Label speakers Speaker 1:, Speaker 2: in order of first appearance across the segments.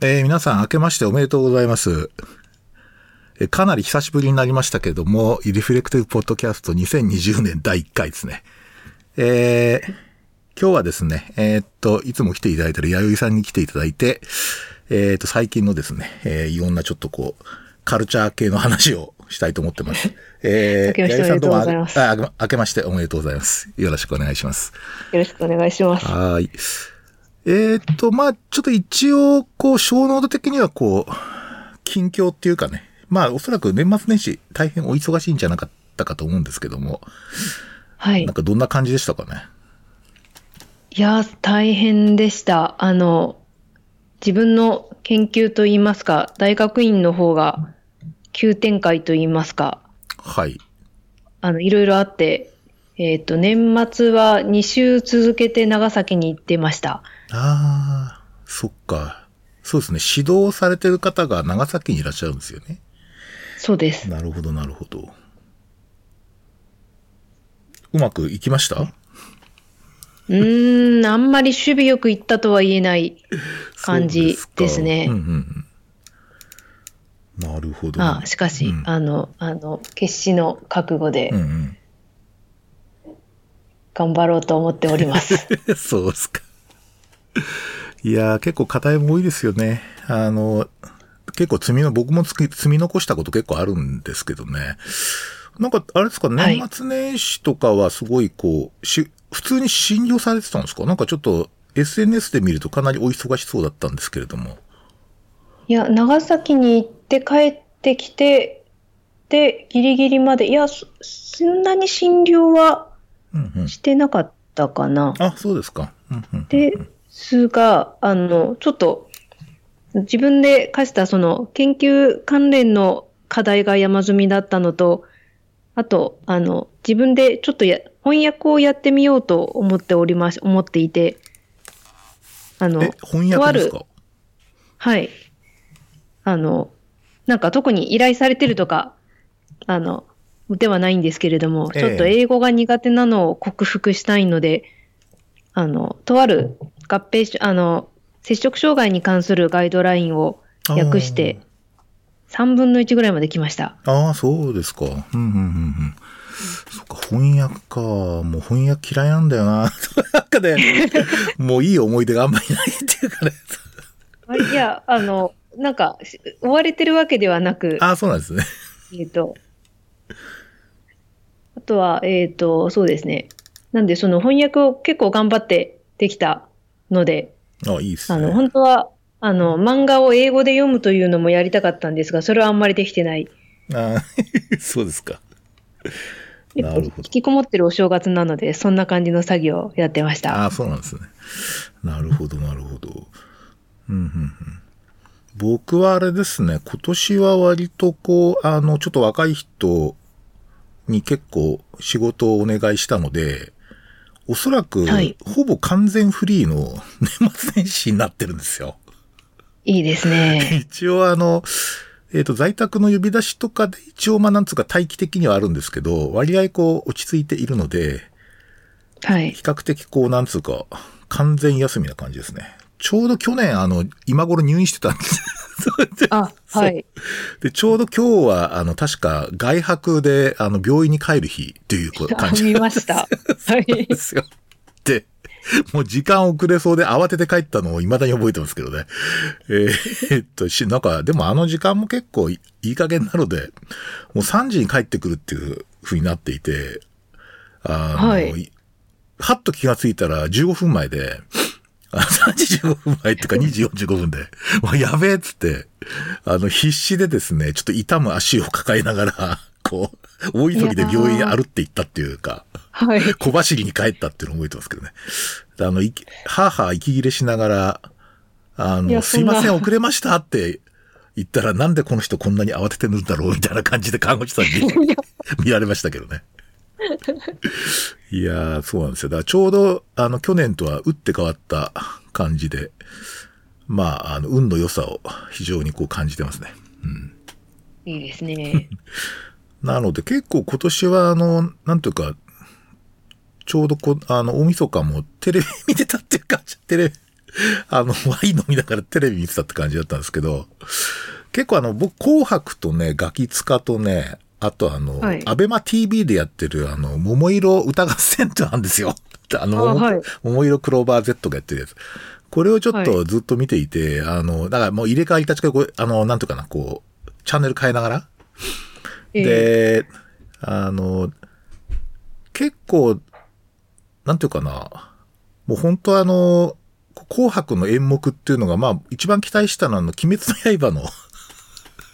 Speaker 1: えー、皆さん明けましておめでとうございます。えーかなり久しぶりになりましたけども、リフレクティブポッドキャスト2020年第1回ですね。えー、今日はですね、えーっと、いつも来ていただいてる弥生さんに来ていただいて、えーっと、最近のですね、えーいろんなちょっとこう、カルチャー系の話をしたいと思ってます。え
Speaker 2: 明けまして
Speaker 1: 弥生さんどうも
Speaker 2: おめでとうございます
Speaker 1: ああ明けましておめでとうございます。よろしくお願いします。
Speaker 2: よろしくお願いします。
Speaker 1: はーい。えーっと、まあ、ちょっと一応、こう、小ノート的には、こう、近況っていうかね、まあ、おそらく年末年始、大変お忙しいんじゃなかったかと思うんですけども、
Speaker 2: はい
Speaker 1: なん。かどんな感じでしたかね？
Speaker 2: いやー、大変でした。あの、自分の研究といいますか、大学院の方が急展開といいますか、
Speaker 1: はい。
Speaker 2: あの、いろいろあって、えっ、と、年末は2週続けて長崎に行ってました。
Speaker 1: ああ、そっか。そうですね。指導されてる方が長崎にいらっしゃるんですよね。
Speaker 2: そうです。
Speaker 1: なるほど、なるほど。うまくいきました？
Speaker 2: うーん、あんまり守備よく行ったとは言えない感じですね。
Speaker 1: そうかうんうんうん。なるほど。
Speaker 2: あしかし、
Speaker 1: うん
Speaker 2: あの、あの、決死の覚悟で。頑張ろうと思っております。
Speaker 1: そうっすか。いやー、結構課題も多いですよね。あの、結構積みの、僕も積み残したこと結構あるんですけどね。なんか、あれですか、
Speaker 2: はい
Speaker 1: 年末年始とかはすごいこう、し、普通に診療されてたんですか？なんかちょっと SNS で見るとかなりお忙しそうだったんですけれども。
Speaker 2: いや、長崎に行って帰ってきて、で、ギリギリまで、いや、そそんなに診療は
Speaker 1: うんうん。
Speaker 2: してなかったかな。
Speaker 1: あ、そうですか。うんうん。
Speaker 2: ですが、あの、ちょっと、自分で課したその研究関連の課題が山積みだったのと、あと、あの、自分でちょっとや翻訳をやってみようと思っております、思っていて、あの
Speaker 1: え、、翻訳ですか？
Speaker 2: はい。あの、なんか特に依頼されてるとか、あの、ではないんですけれども、
Speaker 1: ええ
Speaker 2: ちょっと英語が苦手なのを克服したいので、あの、とある合併し、あの、接触障害に関するガイドラインを訳して、3分の1ぐらいまで来ました。
Speaker 1: ああ、そうですか。うんうんうんうん。そっか、翻訳か。もう翻訳嫌いなんだよな。なんかね、もういい思い出があんまりないっていうかね。
Speaker 2: あいや、あの、なんか、し追われてるわけではなく、
Speaker 1: ああ、そうなんですね。
Speaker 2: えっ、と、あとは、えっ、と、そうですね。なんで、その翻訳を結構頑張ってできたので、
Speaker 1: ああ、いいです
Speaker 2: あの、
Speaker 1: ね。
Speaker 2: 本当は、あの、漫画を英語で読むというのもやりたかったんですが、それはあんまりできてない。
Speaker 1: ああ そうですか。なるほど
Speaker 2: 引きこもってるお正月なので、そんな感じの作業をやってました。
Speaker 1: ああ、そうなんですね。なるほど、なるほど。うん、うん、うん。僕はあれですね、今年は割とこう、あの、ちょっと若い人に結構仕事をお願いしたので、おそらく
Speaker 2: はい、
Speaker 1: ほぼ完全フリーの 年末年始になってるんですよ。
Speaker 2: いいですね。
Speaker 1: 一応あの、えっ、と、在宅の呼び出しとかで一応まあなんつうか待機的にはあるんですけど、割合こう落ち着いているので、
Speaker 2: はい。
Speaker 1: 比較的こう、なんつうか、完全休みな感じですね。ちょうど去年、あの、今頃入院してたんです。
Speaker 2: あ、はい。
Speaker 1: で、ちょうど今日は、あの、確か外泊で、あの、病院に帰る日っていう感じ
Speaker 2: 見ました。はい。
Speaker 1: ですよ。で、もう時間遅れそうで慌てて帰ったのを未だに覚えてますけどね。えーえっと、し、なんか、でもあの時間も結構いいい加減なので、もう3時に帰ってくるっていう風になっていて、あの、
Speaker 2: はい
Speaker 1: はっと気がついたら15分前で、あ3時15分前っていうか2時45分で、もうやべえっつって、あの、必死でですね、ちょっと痛む足を抱えながら、こう、大急ぎで病院に歩って行ったっていうか、
Speaker 2: はい。
Speaker 1: 小走りに帰ったっていうのを覚えてますけどね。であの、いきは息切れしながら、あ
Speaker 2: い
Speaker 1: の、すいません、遅れましたって言ったら、なんでこの人こんなに慌ててるんだろうみたいな感じで看護師さんに見られましたけどね。いやー、そうなんですよ。だからちょうど、あの、去年とは打って変わった感じで、まあ、あの、運の良さを非常にこう感じてますね。
Speaker 2: いいですね。
Speaker 1: なので結構今年はあの、なんというか、ちょうどこ、あの、大晦日もテレビ見てたっていうか、テレビ、あの、ワイン飲みながらテレビ見てたって感じだったんですけど、結構あの、僕、紅白とね、ガキツカとね、あとあの、
Speaker 2: はい。
Speaker 1: アベマ TV でやってるあの、桃色歌合戦ってあるんですよ。あの、
Speaker 2: あはい。
Speaker 1: 桃色クローバー Z がやってるやつ。これをちょっと
Speaker 2: は
Speaker 1: ずっと見ていて、あの、だからもう入れ替わり立ち替え、あの、なんとかな、こう、チャンネル変えながら、
Speaker 2: ええ。
Speaker 1: で、あの、結構、なんていうかな、もう本当あの、紅白の演目っていうのが、まあ、一番期待したのは、あの、鬼滅の刃の、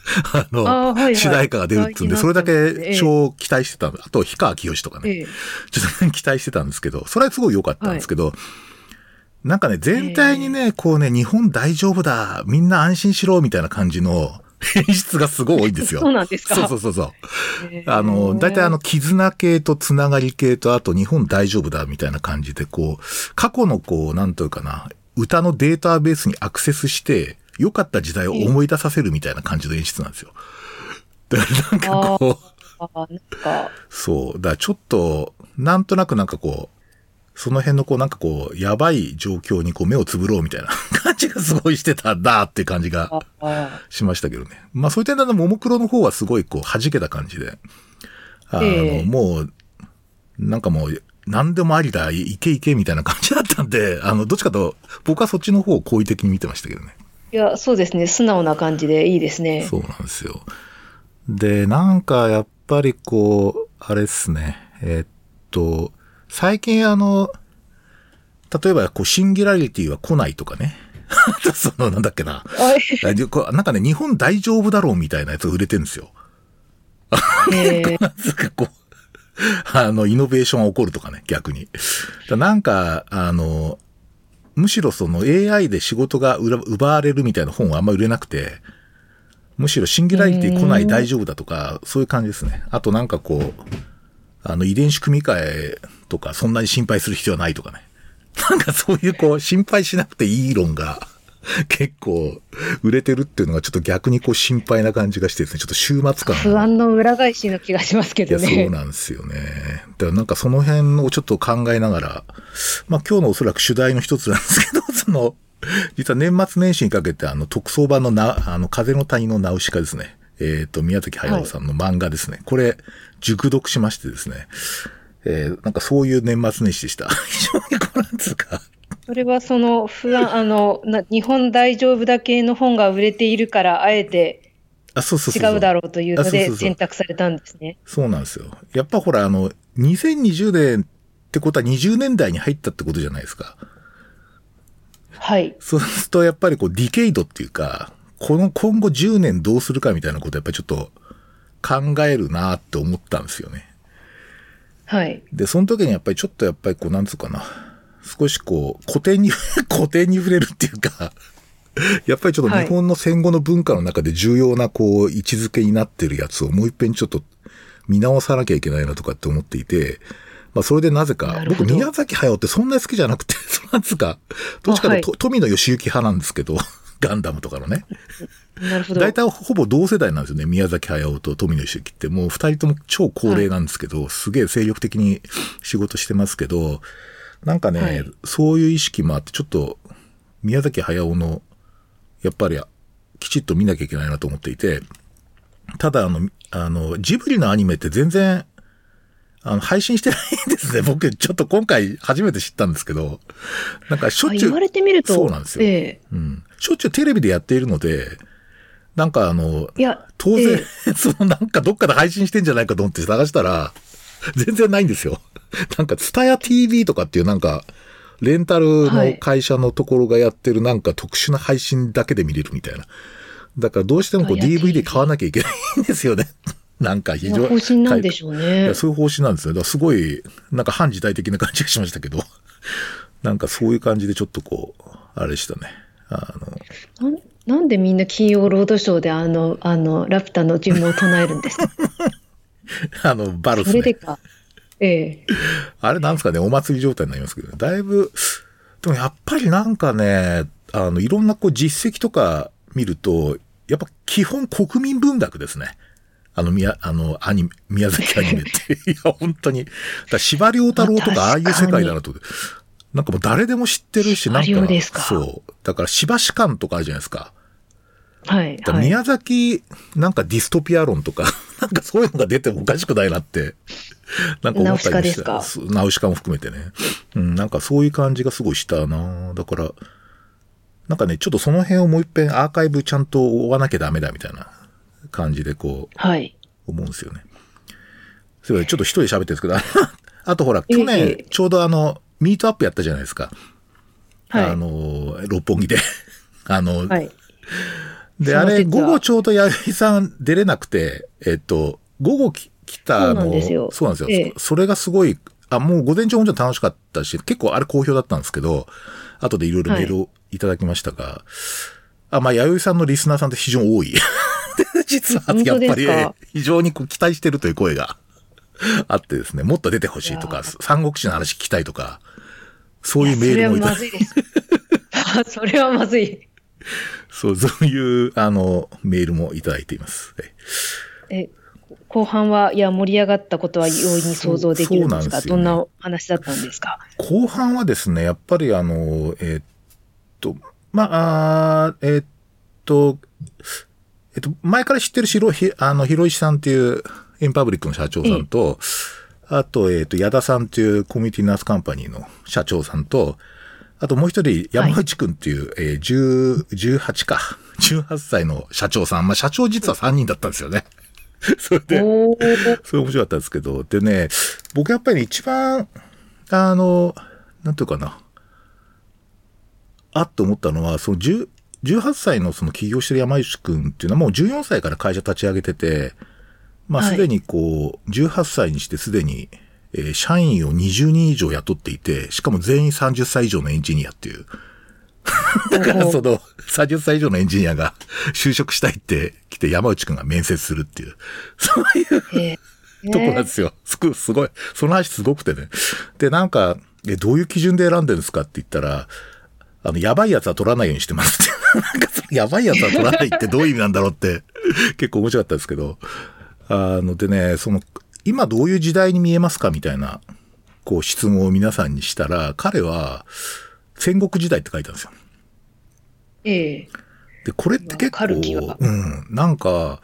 Speaker 1: あの、
Speaker 2: あーはいはい。
Speaker 1: 主題歌が出るっていうんで、それだけ
Speaker 2: ええ。
Speaker 1: 超期待してた。あと、氷川きよしとかね、
Speaker 2: ええ。
Speaker 1: ちょっと 期待してたんですけど、それはすごい良かったんですけど、なんかね、全体にね、こうね、日本大丈夫だ、みんな安心しろ、みたいな感じの 演出がすごい多いんですよ。
Speaker 2: そうなんですか？
Speaker 1: そうそうそうそう。
Speaker 2: ええ。
Speaker 1: あの、大体あの、絆系とつながり系と、あと日本大丈夫だみたいな感じで、こう、過去のこう、なんというかな、歌のデータベースにアクセスして、良かった時代を思い出させるみたいな感じの演出なんですよ。だからなんかこう、そう、だからちょっと、なんとなくなんかこう、その辺のこうなんかこう、やばい状況にこう目をつぶろうみたいな 感じがすごいしてたんだっていう感じがしましたけどね。まあそういう点でももクロの方はすごいこう、弾けた感じで。あの、
Speaker 2: ええ
Speaker 1: もう、なんかもう、何でもありだ、いけいけみたいな感じだったんで、あの、どっちかと、僕はそっちの方を好意的に見てましたけどね。
Speaker 2: いや、そうですね。素直な感じでいいですね。
Speaker 1: そうなんですよ。で、なんかやっぱりこう、あれっすね。えっと、最近あの、例えばこう、シンギュラリティは来ないとかね。その、なんだっけな。なんかね、日本大丈夫だろうみたいなやつが売れてるんですよ。
Speaker 2: ええ
Speaker 1: なんかこう、あの、イノベーションが起こるとかね、逆に。だなんか、あの、むしろその AI で仕事が奪われるみたいな本はあんま売れなくて、むしろシンギュラリティ来ない大丈夫だとか、そういう感じですね。あとなんかこう、あの遺伝子組み換えとかそんなに心配する必要はないとかね。なんかそういうこう、心配しなくていい論が 結構売れてるっていうのがちょっと逆にこう心配な感じがしてですね、ちょっと週末感が
Speaker 2: 不安の裏返しの気がしますけ
Speaker 1: いや、
Speaker 2: どね。
Speaker 1: そうなんですよね。だからなんかその辺をちょっと考えながら、まあ今日のおそらく主題の一つなんですけど、その、実は年末年始にかけてあの特捜版のな、あの風の谷のナウシカですね。えっ、と、宮崎駿さんの漫画ですね。これ、熟読しましてですね。えーなんかそういう年末年始でした。非常にこうなんつうか。
Speaker 2: それはその不安、あの、な日本大丈夫だ系の本が売れているから、あえて。違うだろうというので選択されたんですね。
Speaker 1: そうなんですよ。やっぱほら、あの、2020年ってことは20年代に入ったってことじゃないですか。
Speaker 2: はい。
Speaker 1: そうするとやっぱりこうディケイドっていうか、この今後10年どうするかみたいなことやっぱりちょっと考えるなって思ったんですよね。
Speaker 2: はい。
Speaker 1: で、その時にやっぱりちょっとやっぱりこうなんつうかな、少しこう古典に、古典に触れるっていうか、やっぱりちょっと日本の戦後の文化の中で重要なこう位置づけになってるやつをもう一遍ちょっと見直さなきゃいけないなとかって思っていて、まあそれでなぜか僕宮崎駿ってそんなに好きじゃなくて、なんつうか、どっちかというと、富野義行派なんですけど、ガンダムとかのね。
Speaker 2: なるほど。
Speaker 1: 大体ほぼ同世代なんですよね。宮崎駿と富野義行って。もう二人とも超高齢なんですけど、すげえ精力的に仕事してますけど、なんかね、
Speaker 2: はい
Speaker 1: そういう意識もあって、ちょっと宮崎駿の、やっぱりきちっと見なきゃいけないなと思っていて、ただあの、あの、ジブリのアニメって全然、あの、配信してないんですね。僕、ちょっと今回初めて知ったんですけど、なんかしょっちゅう。
Speaker 2: あ言われてみると、
Speaker 1: そうなんですよ。
Speaker 2: ええ
Speaker 1: うん。しょっちゅうテレビでやっているので、なんかあの、
Speaker 2: いや、
Speaker 1: 当然、
Speaker 2: え
Speaker 1: そのなんかどっかで配信してんじゃないかと思って探したら、全然ないんですよ。なんか、ツタヤ TV とかっていうなんか、レンタルの会社のところがやってるなんか特殊な配信だけで見れるみたいな。だからどうしてもこう DVD 買わなきゃいけないんですよね。なんか非常に。
Speaker 2: 方針なんでしょう
Speaker 1: い
Speaker 2: ね
Speaker 1: や。そういう方針なんですよ。だからすごい、なんか反時代的な感じがしましたけど、なんかそういう感じでちょっとこう、あれでしたね。あの、
Speaker 2: なんなんでみんな金曜ロードショーであの、あの、ラピュタの呪文を唱えるんですか？
Speaker 1: あの、バルスね。
Speaker 2: それでか。ええ。
Speaker 1: あれなんですかね、お祭り状態になりますけど、だいぶ、でもやっぱりなんかね、あの、いろんなこう実績とか見ると、やっぱ基本国民文学ですね。あの、宮、あの、アニメ、宮崎アニメって。いや、本当に。だから司馬遼太郎とかああいう世界だなと。なんかもう誰でも知ってるし、なんか、そう。だから、芝士館とかあるじゃないですか。
Speaker 2: はい。
Speaker 1: 宮崎、なんかディストピア論とか、なんかそういうのが出てもおかしくないなって、なんか思ったりもした。
Speaker 2: ナウシカ
Speaker 1: すナウシカも含めてね。うん、なんかそういう感じがすごいしたなだから、なんかね、ちょっとその辺をもう一遍アーカイブちゃんと追わなきゃダメだみたいな感じでこう、
Speaker 2: はい。
Speaker 1: 思うんですよね。そういえばちょっと一人で喋ってるんですけど、あとほら、去年
Speaker 2: え
Speaker 1: ちょうどあの、ミートアップやったじゃないですか。
Speaker 2: はい。
Speaker 1: あの、六本木で。あの、
Speaker 2: はい。
Speaker 1: で、あれ、午後ちょうど弥生さん出れなくて、えっと、午後き来たの、
Speaker 2: そうなんですよ
Speaker 1: そうなんですよ。
Speaker 2: ええ
Speaker 1: それがすごい、あ、もう午前中もちろん楽しかったし、結構あれ好評だったんですけど、後でいろいろメールをいただきましたが、あ、まあ、弥生さんのリスナーさんって非常に多い。で 実は、やっぱり非常にこう期待してるという声が あってですね、もっと出てほしいとか三国志の話聞きたいとか、そういうメールもいただ
Speaker 2: それはまずいです。あ それはまずい。
Speaker 1: そう、そういう、あの、メールもいただいています。はい
Speaker 2: え、後半は、いや、盛り上がったことは容易に想像できるんですか？
Speaker 1: そうそうなんですよね。
Speaker 2: どんな話だったんですか？
Speaker 1: 後半はですね、やっぱりあの、えーっと、まあ、えーっと、えっと、前から知ってるひろ、ひあの、ひろいしさんっていうエンパブリックの社長さんと、あと、えーっと、矢田さんっていうコミュニティナースカンパニーの社長さんと、あともう一人、山内くんっていう、えー10 18か、18歳の社長さん。まあ、社長実は3人だったんですよね。それで、それ面白かったんですけど、でね、僕やっぱりね一番、あの、なんていうかな、あっと思ったのは、その10 18歳のその起業してる山内くんっていうのはもう14歳から会社立ち上げてて、まあ
Speaker 2: はい。
Speaker 1: すでにこう、18歳にしてすでに、えー社員を20人以上雇っていて、しかも全員30歳以上のエンジニアっていう。だからその30歳以上のエンジニアが就職したいって来て山内くんが面接するっていう、そういう
Speaker 2: えー
Speaker 1: とこなんですよ。すごい、すごい。その話すごくてね。で、なんか、え、どういう基準で選んでるんですかって言ったら、あの、やばいやつは取らないようにしてますって。なんかその、やばいやつは取らないってどういう意味なんだろうって、結構面白かったですけど。あの、でね、その、今どういう時代に見えますかみたいな、こう、質問を皆さんにしたら、彼は、戦国時代って書いたんですよ。
Speaker 2: ええ
Speaker 1: で、これって結構、うん、なんか、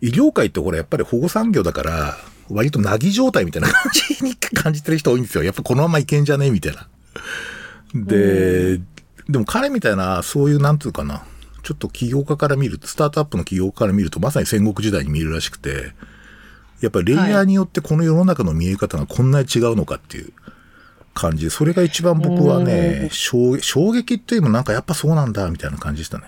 Speaker 1: 医療界ってこれやっぱり保護産業だから、割となぎ状態みたいな感じに感じてる人多いんですよ。やっぱこのままいけんじゃねえみたいな。で、でも彼みたいな、そういうなんつうかな、ちょっと起業家から見ると、スタートアップの起業家から見ると、まさに戦国時代に見えるらしくて、やっぱりレイヤーによってこの世の中の見え方がこんなに違うのかっていう感じで、それが一番僕はね、衝衝撃っていうよりもなんかやっぱそうなんだ、みたいな感じでしたね。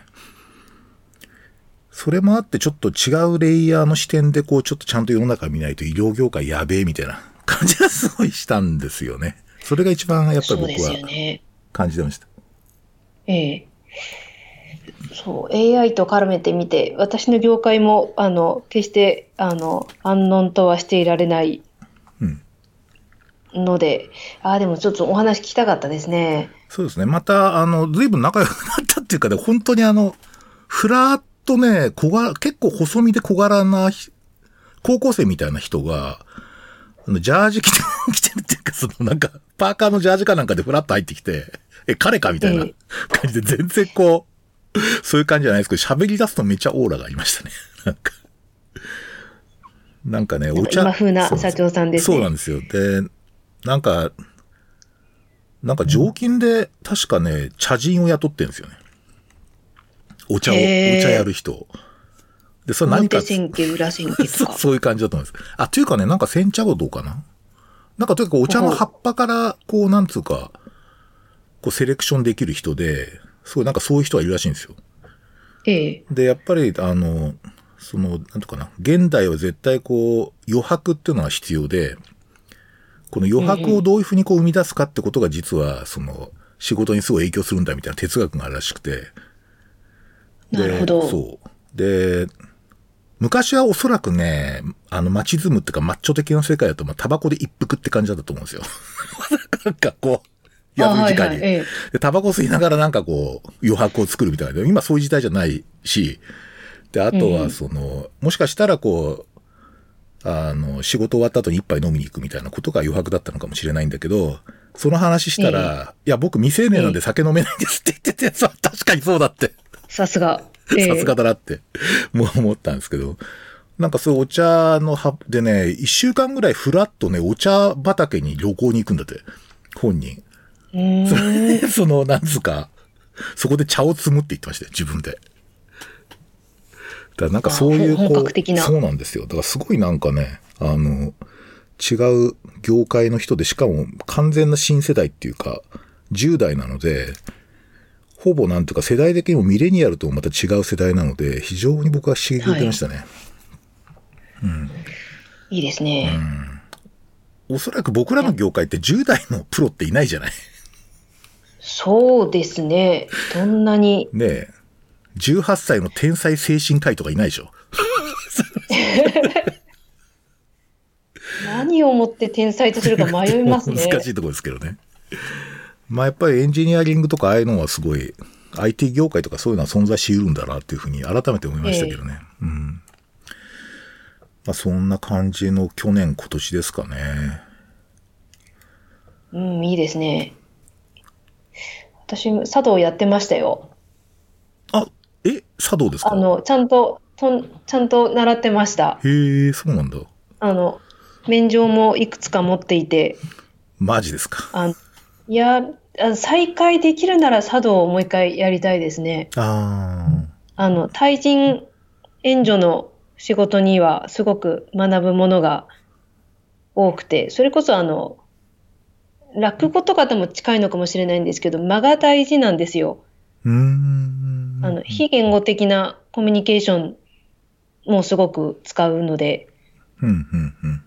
Speaker 1: それもあってちょっと違うレイヤーの視点でこうちょっとちゃんと世の中見ないと医療業界やべえみたいな感じがすごいしたんですよね。それが一番やっぱり僕は
Speaker 2: ね。
Speaker 1: 感じてました。
Speaker 2: ええそう、AI と絡めてみて、私の業界も、あの、決して、あの、安穏とはしていられない
Speaker 1: うん。
Speaker 2: ので、ああ、でもちょっとお話聞きたかったですね。
Speaker 1: そうですね。また、あの、随分仲良くなったっていうかね、本当にあの、ふらっとね、小柄、結構細身で小柄なひ高校生みたいな人が、あのジャージ着て、着てるっていうか、そのなんか、パーカーのジャージかなんかでふらっと入ってきて、え、彼かみたいな
Speaker 2: え
Speaker 1: 感じで、全然こう、そういう感じじゃないですけど、喋り出すとめっちゃオーラがありましたね。なんか。なんかね、お茶。
Speaker 2: か今風な社長さんですね
Speaker 1: そうなんですよ。で、なんか、なんか常勤で確かね、茶人を雇ってるんですよね。お茶を、お茶やる人を。で、それ何か
Speaker 2: 表、千家、裏千家とか。
Speaker 1: そうそういう感じだと思います。あ、というかね、なんか煎茶ごどうかななんかとにかくお茶の葉っぱから、こう、なんつうか、こう、セレクションできる人で、すごいなんかそういう人はいるらしいんですよ。
Speaker 2: ええ
Speaker 1: で、やっぱり、あの、その、なんていうかな、現代は絶対こう、余白っていうのが必要で、この余白をどういうふうにこう生み出すかってことが実は、その、仕事にすごい影響するんだみたいな哲学があるらしくて。で
Speaker 2: なるほど
Speaker 1: そう。で、昔はおそらくね、あの、マチズムっていうか、マッチョ的な世界だと、まあ、タバコで一服って感じだったと思うんですよ。なんかこう、休み時間に。で、タバコ吸いながらなんかこう、余白を作るみたいな。今そういう時代じゃないし、で、あとはその、もしかしたらこう、あの、仕事終わった後に一杯飲みに行くみたいなことが余白だったのかもしれないんだけど、その話したら、いや、僕未成年なんで酒飲めないんですって言ってて、確かにそうだって。
Speaker 2: さすが。
Speaker 1: さすがだなって、もう思ったんですけど。なんかそうお茶の葉でね、一週間ぐらいふらっとね、お茶畑に旅行に行くんだって。本人。
Speaker 2: うーん。
Speaker 1: その、なんつうか、そこで茶を摘むって言ってましたよ、自分で。だからなんかそういう
Speaker 2: あほ本格的な
Speaker 1: そうなんですよ。だからすごいなんかね、あの、違う業界の人で、しかも完全な新世代っていうか、10代なので、ほぼなんていうか世代的にもミレニアルともまた違う世代なので、非常に僕は刺激を受けましたね。
Speaker 2: いいですね。
Speaker 1: おそらく僕らの業界って10代のプロっていないじゃない。
Speaker 2: そうですね。どんなに。
Speaker 1: ねえ。18歳の天才精神科医とかいないでしょ。
Speaker 2: 何をもって天才とするか迷いますね。
Speaker 1: 難しいところですけどね。まあやっぱりエンジニアリングとかああいうのはすごい、IT 業界とかそういうのは存在し得るんだなっていうふうに改めて思いましたけどね。うん。まあそんな感じの去年今年ですかね。
Speaker 2: うん、いいですね。私、茶道やってましたよ。
Speaker 1: あ、え茶道ですか？
Speaker 2: あの、ちゃんと、とんちゃんと習ってました。
Speaker 1: へえ、そうなんだ。
Speaker 2: あの、免状もいくつか持っていて、
Speaker 1: マジですか？
Speaker 2: あいや、あ再開できるなら茶道をもう一回やりたいですね。
Speaker 1: あ
Speaker 2: あの、対人援助の仕事にはすごく学ぶものが多くて、それこそあの、落語とかとも近いのかもしれないんですけど、間が大事なんですよ。
Speaker 1: ー。うーん。
Speaker 2: あの、非言語的なコミュニケーションもすごく使うので、
Speaker 1: うん、うん、うん。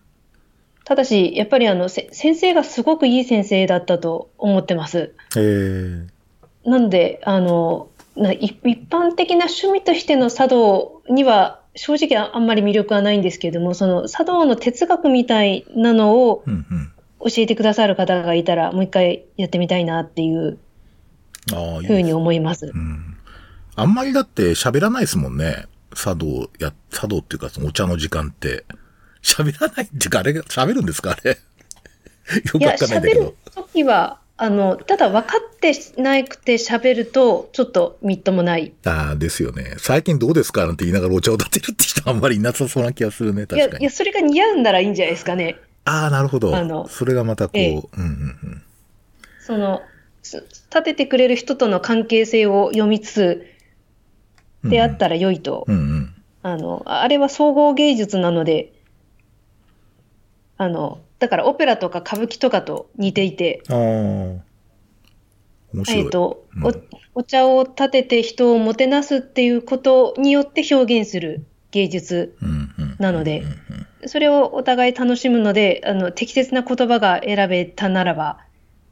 Speaker 2: ただし、やっぱりあの、せ先生がすごくいい先生だったと思ってます。
Speaker 1: へえ。
Speaker 2: なので、あの、な一一般的な趣味としての茶道には正直ああんまり魅力はないんですけれども、その茶道の哲学みたいなのを
Speaker 1: うん、うん。
Speaker 2: 教えてくださる方がいたら、もう一回やってみたいなっていう
Speaker 1: ああ、いい
Speaker 2: ふうに思います。
Speaker 1: うん。あんまりだって喋らないですもんね。茶道や、茶道っていうかそのお茶の時間って。喋らないっていうか、あれが、喋るんですかあれ？よく
Speaker 2: いや、
Speaker 1: わかんないんだ
Speaker 2: 喋る
Speaker 1: けど。
Speaker 2: ときは、あの、ただ分かってなくて喋ると、ちょっとみっともない。
Speaker 1: ああ、ですよね。最近どうですか？なんて言いながらお茶を立てるって人あんまりいなさそうな気がするね。
Speaker 2: いや、いや、
Speaker 1: 確かに。
Speaker 2: それが似合うんならいいんじゃないですかね。
Speaker 1: ああ、なるほど。
Speaker 2: あの
Speaker 1: それがまたこう、
Speaker 2: ええ
Speaker 1: うんうんうん。
Speaker 2: その、す立ててくれる人との関係性を読みつつ、であったら良いと。
Speaker 1: うんうん。
Speaker 2: あの、あれは総合芸術なので、あの、だからオペラとか歌舞伎とかと似ていて、
Speaker 1: ああ。面白い。
Speaker 2: えっと、
Speaker 1: うん
Speaker 2: おお茶を立てて人をもてなすっていうことによって表現する芸術
Speaker 1: うんうん。
Speaker 2: なので
Speaker 1: うんうん
Speaker 2: それをお互い楽しむので、あの、適切な言葉が選べたならば、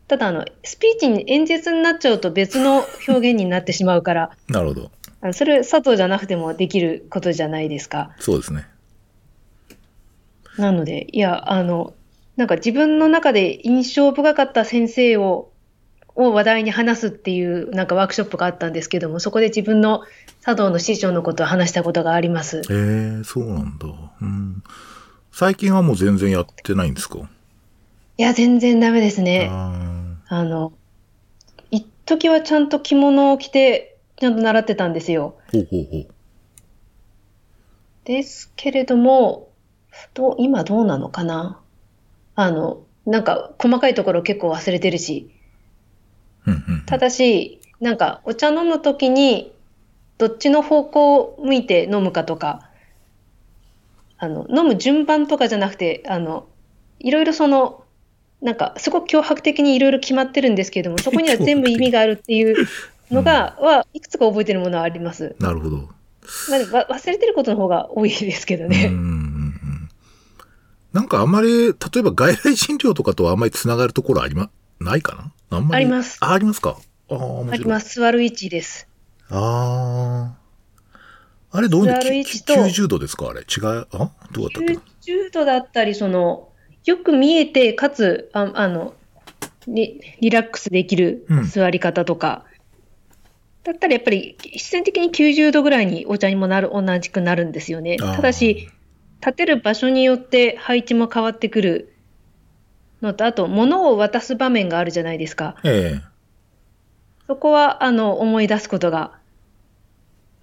Speaker 2: ただあの、スピーチに演説になっちゃうと別の表現になってしまうから、
Speaker 1: なるほど。
Speaker 2: それ佐藤じゃなくてもできることじゃないですか。
Speaker 1: そうですね。
Speaker 2: なので、いや、あの、なんか自分の中で印象深かった先生を、を話題に話すっていうなんかワークショップがあったんですけども、そこで自分の茶道の師匠のことを話したことがあります。
Speaker 1: へえ、そうなんだ。うん。最近はもう全然やってないんですか？
Speaker 2: いや、全然ダメですね。
Speaker 1: あ
Speaker 2: あの、一時はちゃんと着物を着て、ちゃんと習ってたんですよ。
Speaker 1: ーほうほうほう。
Speaker 2: ですけれども、どう今どうなのかな？あの、なんか細かいところ結構忘れてるし。ただし、なんかお茶飲むときに、どっちの方向を向いて飲むかとか、あの、飲む順番とかじゃなくて、あの、いろいろその、なんかすごく脅迫的にいろいろ決まってるんですけれども、そこには全部意味があるっていうのが、はいくつか覚えてるものはあります。
Speaker 1: なるほど。
Speaker 2: まあ忘れてることの方が多いですけどね。
Speaker 1: うんうんうん。なんかあんまり、例えば外来診療とかとはあんまりつながるところありま、ないかな？あんまり？
Speaker 2: あります
Speaker 1: あ、ありますか？あ。あ
Speaker 2: ります。座る位置です。
Speaker 1: ああ。あれどういうの？
Speaker 2: 座る位置と
Speaker 1: ?90 度ですか？あれ。違う？あ？どうだったっけ？な
Speaker 2: 90度だったり、その、よく見えて、かつ、ああの、リリラックスできる
Speaker 1: うん。
Speaker 2: 座り方とか、だったらやっぱり必然的に90度ぐらいにお茶にもなる、同じくなるんですよね。ただし、立てる場所によって配置も変わってくるのと、あと、物を渡す場面があるじゃないですか。
Speaker 1: ええ。
Speaker 2: そこは、あの、思い出すことが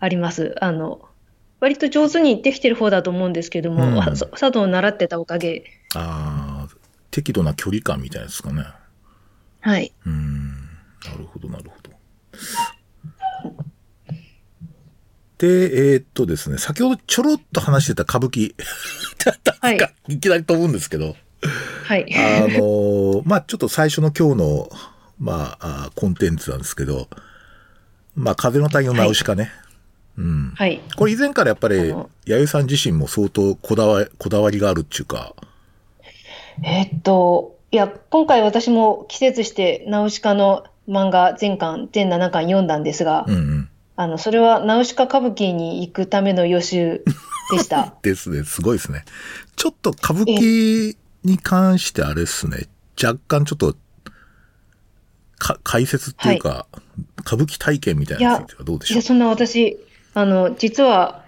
Speaker 2: あります。あの、割と上手にできてる方だと思うんですけども、
Speaker 1: うん
Speaker 2: 茶道を習ってたおかげ。
Speaker 1: ああ、適度な距離感みたいですかね。
Speaker 2: はい。
Speaker 1: うーん、なるほど、なるほど。で、えーっとですね、先ほどちょろっと話してた歌舞伎。
Speaker 2: はい
Speaker 1: なんかいきなり飛ぶんですけど、
Speaker 2: はい。
Speaker 1: あのーまあちょっと最初の今日の、まあ、あコンテンツなんですけど、まあ風の谷のナウシカね。うん。
Speaker 2: はい。
Speaker 1: これ以前からやっぱり弥生さん自身も相当こだわこだわりがあるっていうか、
Speaker 2: えーっと、いや、今回私も季節してナウシカの漫画全巻、全7巻読んだんですが、
Speaker 1: うんうん。
Speaker 2: あの、それはナウシカ歌舞伎に行くための予習でした。
Speaker 1: ですね、すごいですね。ちょっと歌舞伎に関してあれですね、若干ちょっと、か解説っていうか、歌舞伎体験みたいなのにつはどうでしょう？
Speaker 2: いや、そんな私、あの、実は、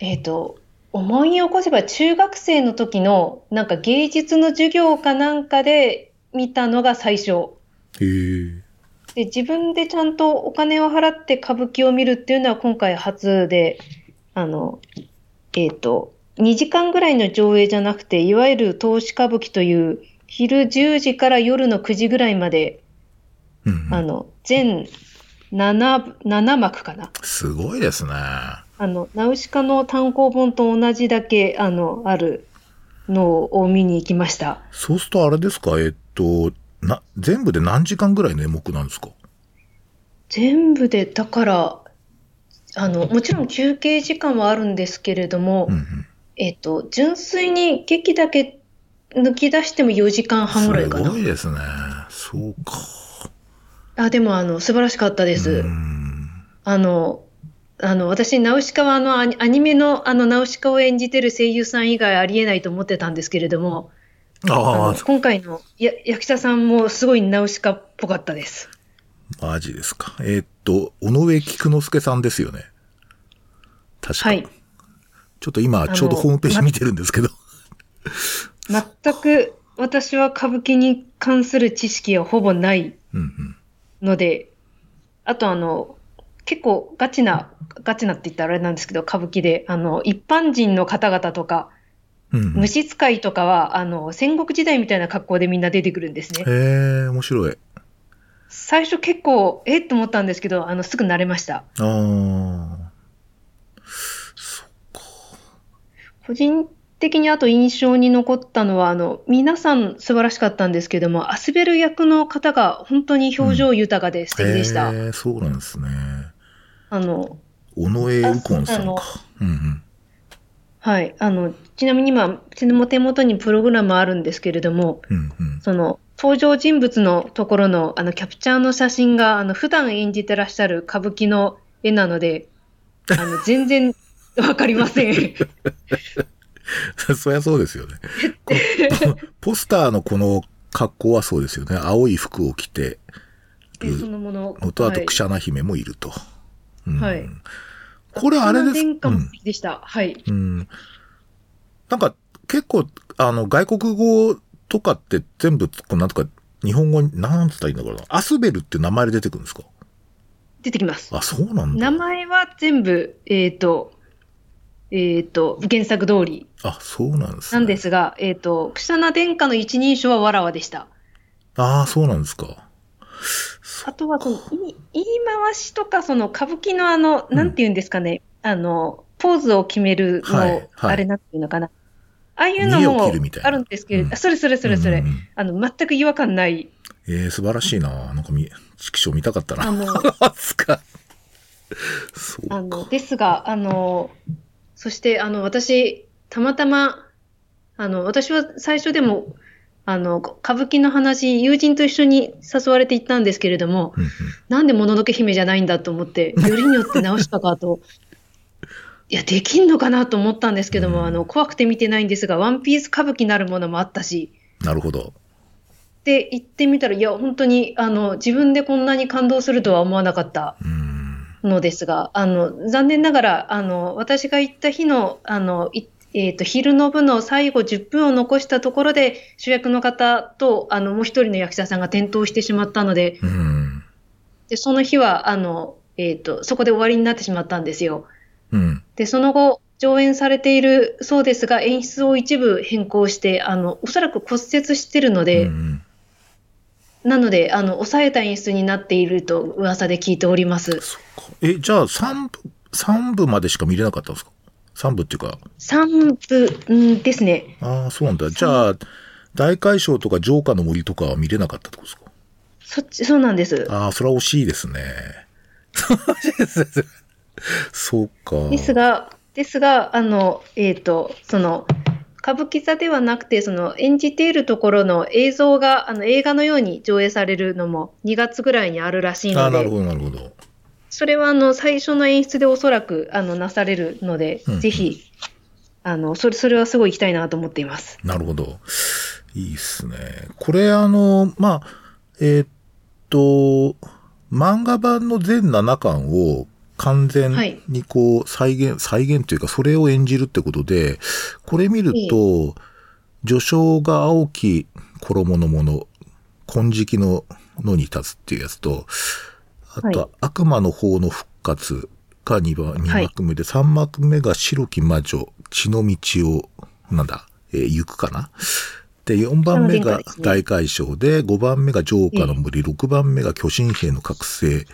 Speaker 2: えっと、思い起こせば中学生の時の、なんか芸術の授業かなんかで見たのが最初。で、自分でちゃんとお金を払って歌舞伎を見るっていうのは今回初で、あの、えっと、2時間ぐらいの上映じゃなくて、いわゆる投資歌舞伎という、昼10時から夜の9時ぐらいまで、
Speaker 1: うんうん
Speaker 2: あの、全7、7幕かな。
Speaker 1: すごいですね。
Speaker 2: あの、ナウシカの単行本と同じだけ、あの、あるのを見に行きました。
Speaker 1: そうするとあれですか、えっと、な、全部で何時間ぐらいの演目なんですか？
Speaker 2: 全部で、だから、あの、もちろん休憩時間はあるんですけれども、
Speaker 1: うんうん。
Speaker 2: えっと、純粋に劇だけ抜き出しても4時間半ぐらいかな
Speaker 1: すご。いですね。そうか。
Speaker 2: あ、でも、あの、素晴らしかったで
Speaker 1: う
Speaker 2: す。
Speaker 1: ん。
Speaker 2: あの、あの、私、ナウシカはあの、アニメのあの、ナウシカを演じてる声優さん以外ありえないと思ってたんですけれども、あ今回のや役者さんもすごいナウシカっぽかったです。
Speaker 1: あ、マジですか。えっと、尾上菊之助さんですよね。確か。
Speaker 2: はい。
Speaker 1: ちょっと今、ちょうどホームページ見てるんですけど。
Speaker 2: 全く私は歌舞伎に関する知識はほぼない
Speaker 1: うんうん。
Speaker 2: ので、あとあの、結構ガチな、ガチなって言ったらあれなんですけど、歌舞伎で、あの、一般人の方々とか、
Speaker 1: うん
Speaker 2: 虫使いとかは、あの、戦国時代みたいな格好でみんな出てくるんですね。
Speaker 1: え、面白い。
Speaker 2: 最初結構、えっと思ったんですけど、あの、すぐ慣れました。
Speaker 1: ああ。
Speaker 2: 個人的にあと印象に残ったのは、あの、皆さん素晴らしかったんですけども、アスベル役の方が本当に表情豊かで素敵でした。
Speaker 1: へえ、そうなんですね。
Speaker 2: あの、
Speaker 1: 尾上右近さんか。うんうん。
Speaker 2: はい。あの、ちなみに今、うちの手元にプログラムあるんですけれども、
Speaker 1: うんうん。
Speaker 2: その、登場人物のところの、あの、キャプチャーの写真が、あの、普段演じてらっしゃる歌舞伎の絵なので、あの、全然わかりません。
Speaker 1: そりゃそうですよね。ポポスターのこの格好はそうですよね。青い服を着て
Speaker 2: えそのもの。
Speaker 1: のと、あと
Speaker 2: はい
Speaker 1: クシャナ姫もいると。うん
Speaker 2: はい
Speaker 1: これあれです。
Speaker 2: 殿下も
Speaker 1: うん
Speaker 2: 好きでした。はい。
Speaker 1: うん。なんか、結構、あの、外国語とかって全部、こうなんとか、日本語に、なんつったらいいんだろうな。アスベルって名前で出てくるんですか？
Speaker 2: 出てきます。
Speaker 1: あ、そうなんだ。
Speaker 2: 名前は全部、えっ、と、えっ、と、原作通り
Speaker 1: あ、そうなんです、ね。
Speaker 2: なんですが、えっ、と、草名殿下の一人称はわらわでした。
Speaker 1: ああ、そうなんですか。
Speaker 2: あとはその、い言い回しとか、その歌舞伎のあの、
Speaker 1: うん
Speaker 2: なんて言うんですかね、あの、ポーズを決めるの、
Speaker 1: はいはい
Speaker 2: あれなんていうのかな。ああいうのもあるんですけれど、
Speaker 1: うん
Speaker 2: あそれそれそれそれ、
Speaker 1: うんうんうん
Speaker 2: あの、全く違和感ない。
Speaker 1: えー、素晴らしいな。なんかみ、色紙見たかったな。
Speaker 2: あの、
Speaker 1: すか。そうか。
Speaker 2: あの、ですが、あの、そして、あの、私、たまたま、あの、私は最初でも、あの、歌舞伎の話、友人と一緒に誘われて行ったんですけれども、
Speaker 1: うんうん
Speaker 2: なんでもののけ姫じゃないんだと思って、よりによって直したかと。いや、できんのかなと思ったんですけども、
Speaker 1: うん
Speaker 2: あの、怖くて見てないんですが、ワンピース歌舞伎なるものもあったし、
Speaker 1: なるほど。
Speaker 2: で、行ってみたら、いや、本当に、あの、自分でこんなに感動するとは思わなかった
Speaker 1: うん。
Speaker 2: のですが、あの、残念ながら、あの、私が行った日の、あの、いえっ、と、昼の部の最後10分を残したところで、主役の方と、あの、もう一人の役者さんが転倒してしまったので、
Speaker 1: うん。
Speaker 2: で、その日は、あの、えっ、と、そこで終わりになってしまったんですよ。
Speaker 1: うん。
Speaker 2: で、その後、上演されているそうですが、演出を一部変更して、あの、おそらく骨折してるので、
Speaker 1: うん
Speaker 2: なので、あの、抑えた演出になっていると噂で聞いております。
Speaker 1: え、じゃあ3部、三部までしか見れなかったんですか？?3 部っていうか。
Speaker 2: 3部んですね。
Speaker 1: ああ、そうなんだ。じゃあ、大海将とか城下の森とかは見れなかったってことですか？
Speaker 2: そっち、そうなんです。
Speaker 1: ああ、それは惜しいですね。そうか。
Speaker 2: ですが、ですが、あの、えっ、と、その、歌舞伎座ではなくて、その演じているところの映像が、あの映画のように上映されるのも2月ぐらいにあるらしいので、
Speaker 1: ああ、なるほど、なるほど。
Speaker 2: それはあの最初の演出でおそらくあのなされるので、
Speaker 1: うん
Speaker 2: ぜひ、あの、それ、それはすごい行きたいなと思っています。
Speaker 1: なるほど。いいっすね。これあの、まあ、えーっと、漫画版の全7巻を完全にこう再現、再現というかそれを演じるってことで、これ見ると、序章が青き衣のもの、金色の野に立つっていうやつと、あとは
Speaker 2: はい。
Speaker 1: 悪魔の方の復活が2番、二
Speaker 2: はい。
Speaker 1: 幕目で、3幕目が白き魔女、血の道を、なんだ、えー行くかな？で、4番目が大海将で、5番目が城下の森、6番目が巨神兵の覚醒、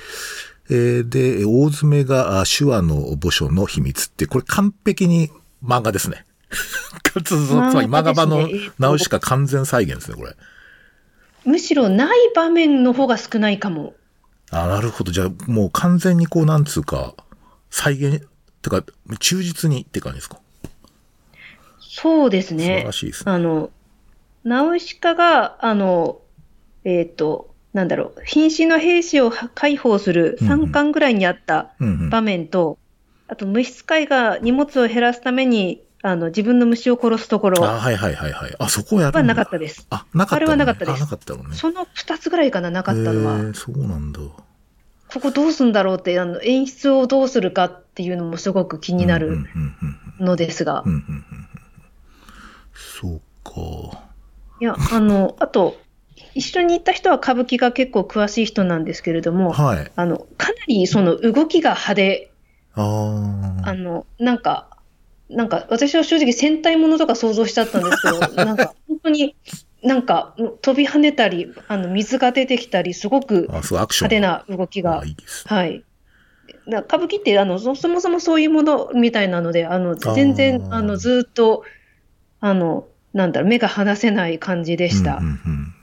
Speaker 1: えーで、大詰めがあ手話の墓所の秘密って、これ完璧に漫画ですね。つまり漫画版の
Speaker 2: 漫画ですねえーと
Speaker 1: ナウシカ完全再現ですね、これ。
Speaker 2: むしろない場面の方が少ないかも。
Speaker 1: あ、なるほど。じゃあ、もう完全にこう、なんつうか、再現、てか、忠実にって感じですか？
Speaker 2: そうです
Speaker 1: 素晴
Speaker 2: ね
Speaker 1: ら。しいですね。
Speaker 2: あの、ナウシカが、あの、えっ、と、なんだろう、瀕死の兵士を解放する3巻ぐらいにあった
Speaker 1: うんうん。
Speaker 2: 場面と、あと、虫使いが荷物を減らすために、あの、自分の虫を殺すところ
Speaker 1: あ、はいはいはいはい。あ、そこをやる
Speaker 2: はなかったです。
Speaker 1: あ、なかったのね、
Speaker 2: あれはなかったです
Speaker 1: あ、なかったのね。
Speaker 2: その2つぐらいかな、なかったのは。
Speaker 1: そうなんだ。
Speaker 2: ここどうすんだろうって、あの、演出をどうするかっていうのもすごく気になるのですが
Speaker 1: そうか。
Speaker 2: いや、あの、あと、一緒に行った人は歌舞伎が結構詳しい人なんですけれども、
Speaker 1: はい。
Speaker 2: あの、かなりその動きが派手、
Speaker 1: ああ。
Speaker 2: あの、なんか、なんか、私は正直戦隊ものとか想像しちゃったんですけど、なんか、本当に、なんか、飛び跳ねたり、あの、水が出てきたり、すごく
Speaker 1: あ、そう、アクション。
Speaker 2: 派手な動きが。はい。だ歌舞伎ってあのそそもそもそういうものみたいなので、あの全然
Speaker 1: あ
Speaker 2: のずっとあのなんだろう目が離せない感じでした。
Speaker 1: うんうん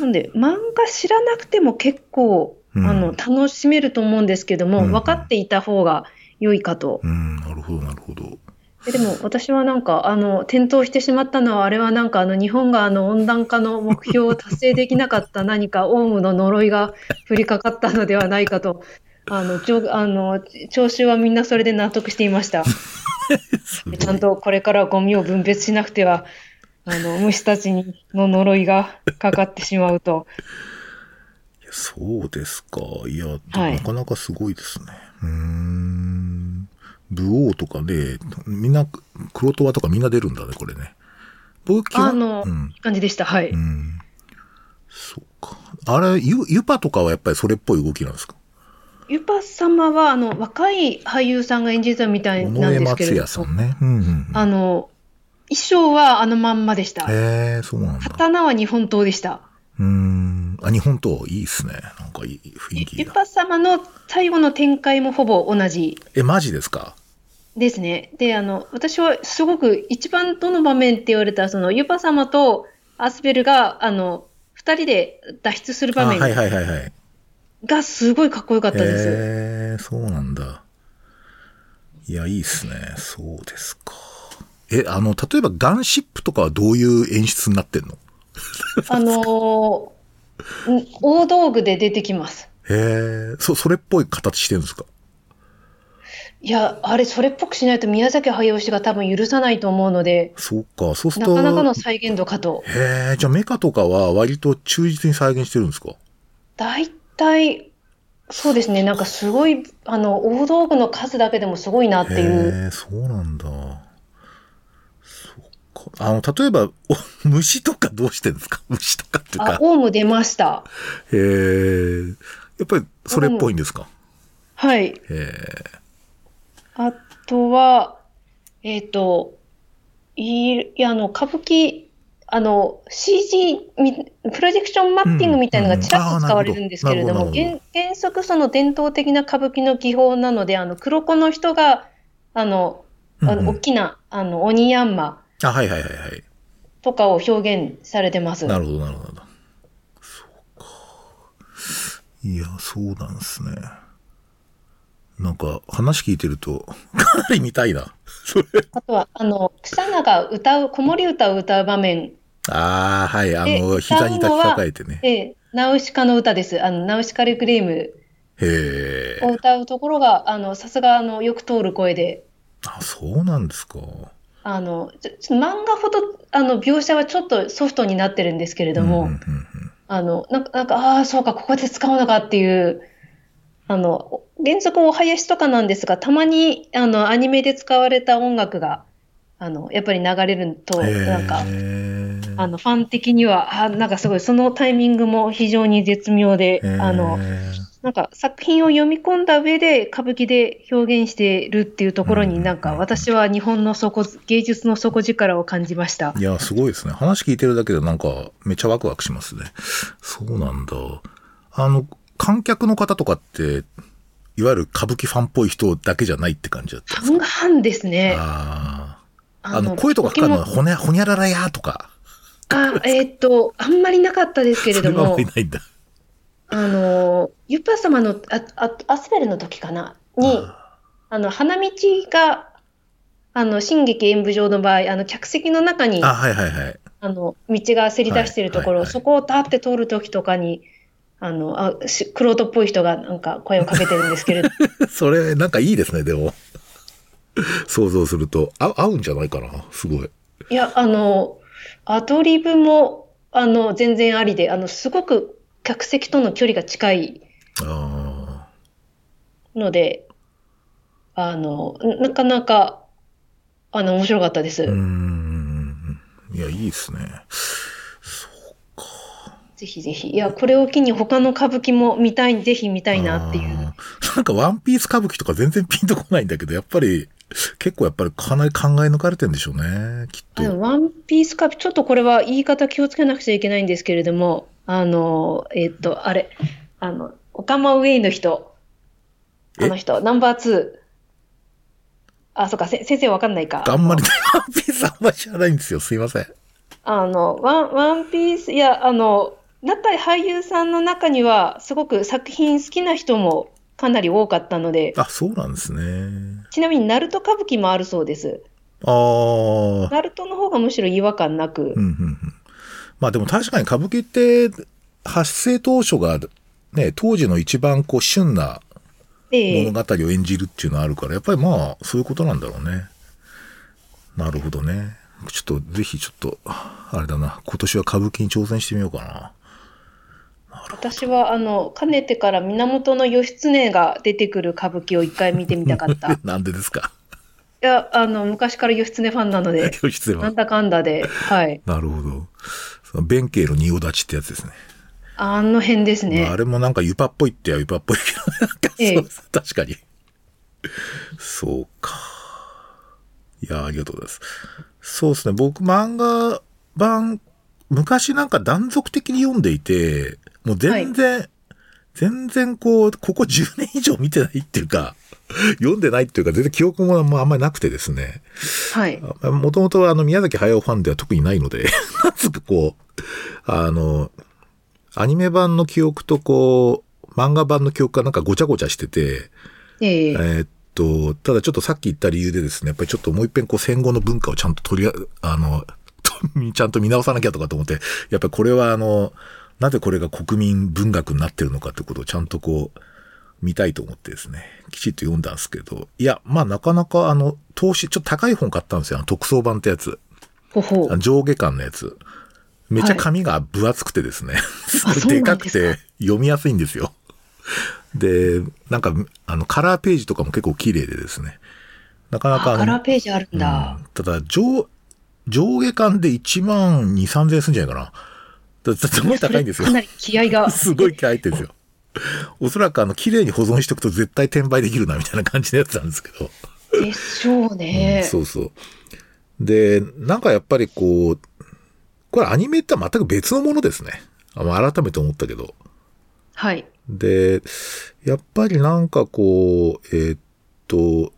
Speaker 2: なんで漫画知らなくても結構、
Speaker 1: うん
Speaker 2: あの楽しめると思うんですけども、
Speaker 1: うん
Speaker 2: 分かっていた方が良いかと。
Speaker 1: うん。うん、なるほど、なるほど。
Speaker 2: ででも私はなんかあの転倒してしまったのはあれはなんかあの日本があの温暖化の目標を達成できなかった何かオウムの呪いが降りかかったのではないかと。あの、ちょあの、聴衆はみんなそれで納得していました。ちゃんとこれからゴミを分別しなくては、あの、虫たちにの呪いがかかってしまうと。
Speaker 1: そうですか。いや、
Speaker 2: はい
Speaker 1: なかなかすごいですね。うーん。武王とかね、みんな、黒虎とかみんな出るんだね、これね。僕、基本
Speaker 2: あの、
Speaker 1: うん
Speaker 2: いい感じでした。はい。
Speaker 1: うん。そうか。あれ、ゆ、ゆぱとかはやっぱりそれっぽい動きなんですか？
Speaker 2: ユパ様は、あの、若い俳優さんが演じてたみたい
Speaker 1: 尾
Speaker 2: なん
Speaker 1: 上
Speaker 2: ですけれど
Speaker 1: 松也さんね。うんうんうん。
Speaker 2: あの、衣装はあのまんまでした。
Speaker 1: へえ、そうなんだ。
Speaker 2: 刀は日本刀でした。
Speaker 1: うーん。あ、日本といいっすね。なんかいい雰囲気が。
Speaker 2: ユパ様の最後の展開もほぼ同じ
Speaker 1: え、マジですか？
Speaker 2: ですね。で、あの、私はすごく一番どの場面って言われたら、そのユパ様とアスベルが、あの、二人で脱出する場面
Speaker 1: あはいはいはいはい。
Speaker 2: がすごいかっこよかったです。
Speaker 1: へえ、そうなんだ。いや、いいっすね。そうですか。え、あの、例えばガンシップとかはどういう演出になってんの？
Speaker 2: あの大道具で出てきます。
Speaker 1: へえ、そ、それっぽい形してるんですか？
Speaker 2: いや、あれ、それっぽくしないと宮崎駿氏が多分許さないと思うので、
Speaker 1: そうか。そうすると。
Speaker 2: なかなかの再現度かと。
Speaker 1: へえ、じゃあメカとかは割と忠実に再現してるんですか？
Speaker 2: 大体、そうですね、なんかすごい、あの、大道具の数だけでもすごいなっていう。
Speaker 1: へえ、そうなんだ。あの、例えば、お 虫とかどうしてるんですか？虫とかっていう
Speaker 2: あ
Speaker 1: か、。
Speaker 2: オウム出ました。
Speaker 1: へえ。やっぱりそれっぽいんですか？
Speaker 2: はい。
Speaker 1: へえ。
Speaker 2: あとは、えっ、と、いいや、あの、歌舞伎、あの、CG み、プロジェクションマッピングみたいなのがちらっと使われるんですけれども、
Speaker 1: うんうんど
Speaker 2: 原原則その伝統的な歌舞伎の技法なので、あの、黒子の人が、あの、あの大きな、あの、鬼ヤンマ
Speaker 1: あ、はいはいはいはい。
Speaker 2: とかを表現されてます。
Speaker 1: なるほど、なるほど。そうか。いや、そうなんですね。なんか、話聞いてると、かなり見たいな。それ。
Speaker 2: あとは、あの、草名が歌う、子守歌を歌う場面
Speaker 1: ああ、はい。あ
Speaker 2: で
Speaker 1: の、膝に抱きかかえてね。
Speaker 2: で、ナウシカの歌です。あの、ナウシカレクレーム
Speaker 1: へえ。
Speaker 2: を歌うところが、あの、さすが、あの、よく通る声で、
Speaker 1: あ、そうなんですか。
Speaker 2: あの、漫画ほど、あの、描写はちょっとソフトになってるんですけれども、
Speaker 1: うんうんうん
Speaker 2: あの、なんか、なんか、ああ、そうか、ここで使うのかっていう、あの、原則お囃子とかなんですが、たまに、あの、アニメで使われた音楽が、あの、やっぱり流れると、なんか、あの、ファン的には、あなんかすごい、そのタイミングも非常に絶妙で、あの、なんか作品を読み込んだ上で歌舞伎で表現しているっていうところ
Speaker 1: うん
Speaker 2: になんか私は日本の底、芸術の底力を感じました。
Speaker 1: いや、すごいですね。話聞いてるだけでなんか、めっちゃワクワクしますね。そうなんだ。あの、観客の方とかって、いわゆる歌舞伎ファンっぽい人だけじゃないって感じだったんですか？
Speaker 2: 半々ですね。
Speaker 1: ああ。あの、声とかかかるのは、ほにゃ、ほにゃららやーとか。
Speaker 2: あ、えーっと、あんまりなかったですけれども
Speaker 1: それはあんまり、ないんだ。
Speaker 2: あの、ユッパ様の、あ、あ、アスペルの時かな？に、あの、花道が、あの、新劇演舞場の場合、あの、客席の中に、
Speaker 1: あ、はいはいはい。
Speaker 2: あの、道がせり出しているところ、
Speaker 1: はいはいはい
Speaker 2: そこを立って通るときとかに、あの、あ、し、クロートっぽい人がなんか声をかけてるんですけれど、
Speaker 1: それ、なんかいいですね、でも。想像すると。あ、合うんじゃないかな？すごい。
Speaker 2: いや、あの、アドリブも、あの、全然ありで、あの、すごく客席との距離が近い
Speaker 1: あ
Speaker 2: ので、あの、なかなか、あの、面白かったです。
Speaker 1: あ。うーん。いや、いいですね。
Speaker 2: ぜひぜひ。いや、これを機に他の歌舞伎も見たい、ぜひ見たいなっていう。
Speaker 1: なんかワンピース歌舞伎とか全然ピンとこないんだけど、やっぱり、結構やっぱりかなり考え抜かれてんでしょうね、きっと。
Speaker 2: ワンピースカピ、ちょっとこれは言い方気をつけなくちゃいけないんですけれども、あの、えっと、あれ、あの、オカマウェイの人、あの人、ナンバー2。あ、そっか、せ先生わかんないか。
Speaker 1: あんまり、ワンピースあんまり知らないんですよ。すいません。
Speaker 2: あの、ワン、ワンピース、いや、あの、中、俳優さんの中には、すごく作品好きな人もかなり多かったので、
Speaker 1: あ、そうなんですね。
Speaker 2: ちなみに、ナルト歌舞伎もあるそうです。
Speaker 1: ああ。
Speaker 2: ナルトの方がむしろ違和感なく
Speaker 1: うん、うん、うん。まあでも確かに歌舞伎って、発生当初が、ね、当時の一番こう旬な
Speaker 2: ええ
Speaker 1: 物語を演じるっていうのはあるから、やっぱりまあ、そういうことなんだろうね。なるほどね。ちょっと、ぜひちょっと、あれだな、今年は歌舞伎に挑戦してみようかな。
Speaker 2: 私は、あの、かねてから源義経が出てくる歌舞伎を一回見てみたかった。い
Speaker 1: なんでですか？
Speaker 2: や、あの、昔から義経ファンなので、
Speaker 1: 義経は。
Speaker 2: なんだかんだで、はい。
Speaker 1: なるほど。その弁慶の仁王立ちってやつですね。
Speaker 2: あの辺ですね。
Speaker 1: まあ、あれもなんかユパっぽいってやユパっぽいけど、なんかそう、
Speaker 2: ええ
Speaker 1: 確かに。そうか。いや、ありがとうございます。そうですね。僕、漫画版、昔なんか断続的に読んでいて、もう全然、全然こう、ここ10年以上見てないっていうか、読んでないっていうか、全然記憶もあんまりなくてですね。
Speaker 2: はい。
Speaker 1: もともとあの宮崎駿ファンでは特にないので、なんつうかこう、あの、アニメ版の記憶とこう、漫画版の記憶がなんかごちゃごちゃしてて、
Speaker 2: ええ
Speaker 1: えーっと、ただちょっとさっき言った理由でですね、やっぱりちょっともう一遍こう戦後の文化をちゃんと取りあ、あの、と ちゃんと見直さなきゃとかと思って、やっぱりこれはあの、なぜこれが国民文学になってるのかってことをちゃんとこう、見たいと思ってですね、きちっと読んだんですけど、いや、まあなかなかあの、投資、ちょっと高い本買ったんですよ、あの特装版ってやつ。
Speaker 2: ほほ
Speaker 1: 上下巻のやつ。めっちゃ紙が分厚くてですね。
Speaker 2: あそう
Speaker 1: でかくて読みやすいんですよ。で、なんか、あの、カラーページとかも結構綺麗でですね。なかなか
Speaker 2: カラーページあるんだ。
Speaker 1: うんただ、上、上下間で1万2、3000円するんじゃないかな。すごい高いんですよ
Speaker 2: か。なり気合が。
Speaker 1: すごい気合入ってるんですよ。おそらくあの、綺麗に保存しておくと絶対転売できるな、みたいな感じのやつなんですけど。
Speaker 2: でしょうね。
Speaker 1: そうそう。で、なんかやっぱりこう、これアニメって全く別のものですね。改めて思ったけど。
Speaker 2: はい。
Speaker 1: で、やっぱりなんかこう、えーっと、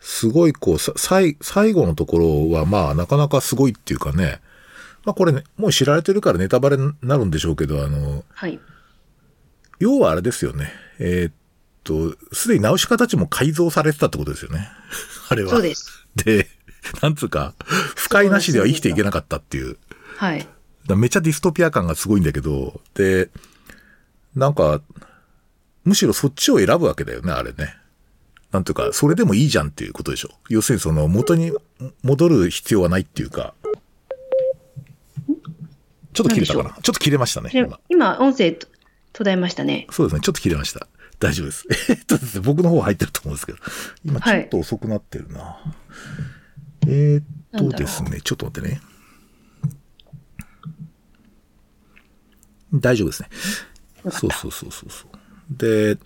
Speaker 1: すごいこう、さ最最後のところはまあなかなかすごいっていうかね、まあこれね、もう知られてるからネタバレになるんでしょうけど、あの、
Speaker 2: はい。
Speaker 1: 要はあれですよね。えーっと、すでにナウシカたちも改造されてたってことですよね。あれは。
Speaker 2: そうです。
Speaker 1: で、なんつうか、不快なしでは生きていけなかったっていう。
Speaker 2: はい。
Speaker 1: めっちゃディストピア感がすごいんだけど、で、なんか、むしろそっちを選ぶわけだよね、あれね。なんていうか、それでもいいじゃんっていうことでしょ。要するにその元に戻る必要はないっていうか。ちょっと切れたかなちょっと切れましたね。
Speaker 2: で
Speaker 1: 今
Speaker 2: 今、音声と途絶えましたね。
Speaker 1: そうですね。ちょっと切れました。大丈夫です。えっとですね、僕の方入ってると思うんですけど。今ちょっと遅くなってるな。えーっとですね、ちょっと待ってね。大丈夫ですね。そうそうそうそうそう。で、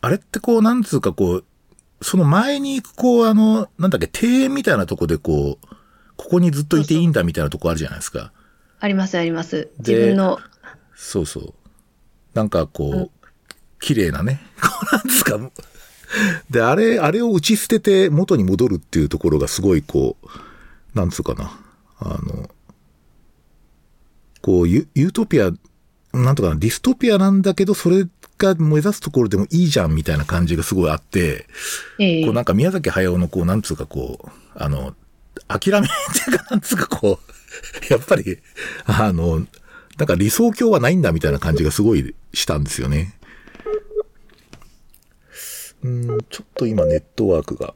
Speaker 1: あれってこう、なんつうかこう、その前に行くこう、あの、なんだっけ、庭園みたいなとこでこう、ここにずっといていいんだみたいなとこあるじゃないですか。
Speaker 2: あります、あります。
Speaker 1: で
Speaker 2: 自分の、
Speaker 1: そうそう。なんかこう、綺麗なね。こうなんですか。で、あれ、あれを打ち捨てて元に戻るっていうところがすごいこう、なんつうかな。あの、こう、ユユートピア、なんとかな、ディストピアなんだけど、それが目指すところでもいいじゃんみたいな感じがすごいあって、
Speaker 2: ええ
Speaker 1: こうなんか宮崎駿のこう、なんつうかこう、あの、諦めっていうか、なんつうかこう、やっぱり、あの、なんか理想郷はないんだみたいな感じがすごいしたんですよね。うん、ちょっと今ネットワークが、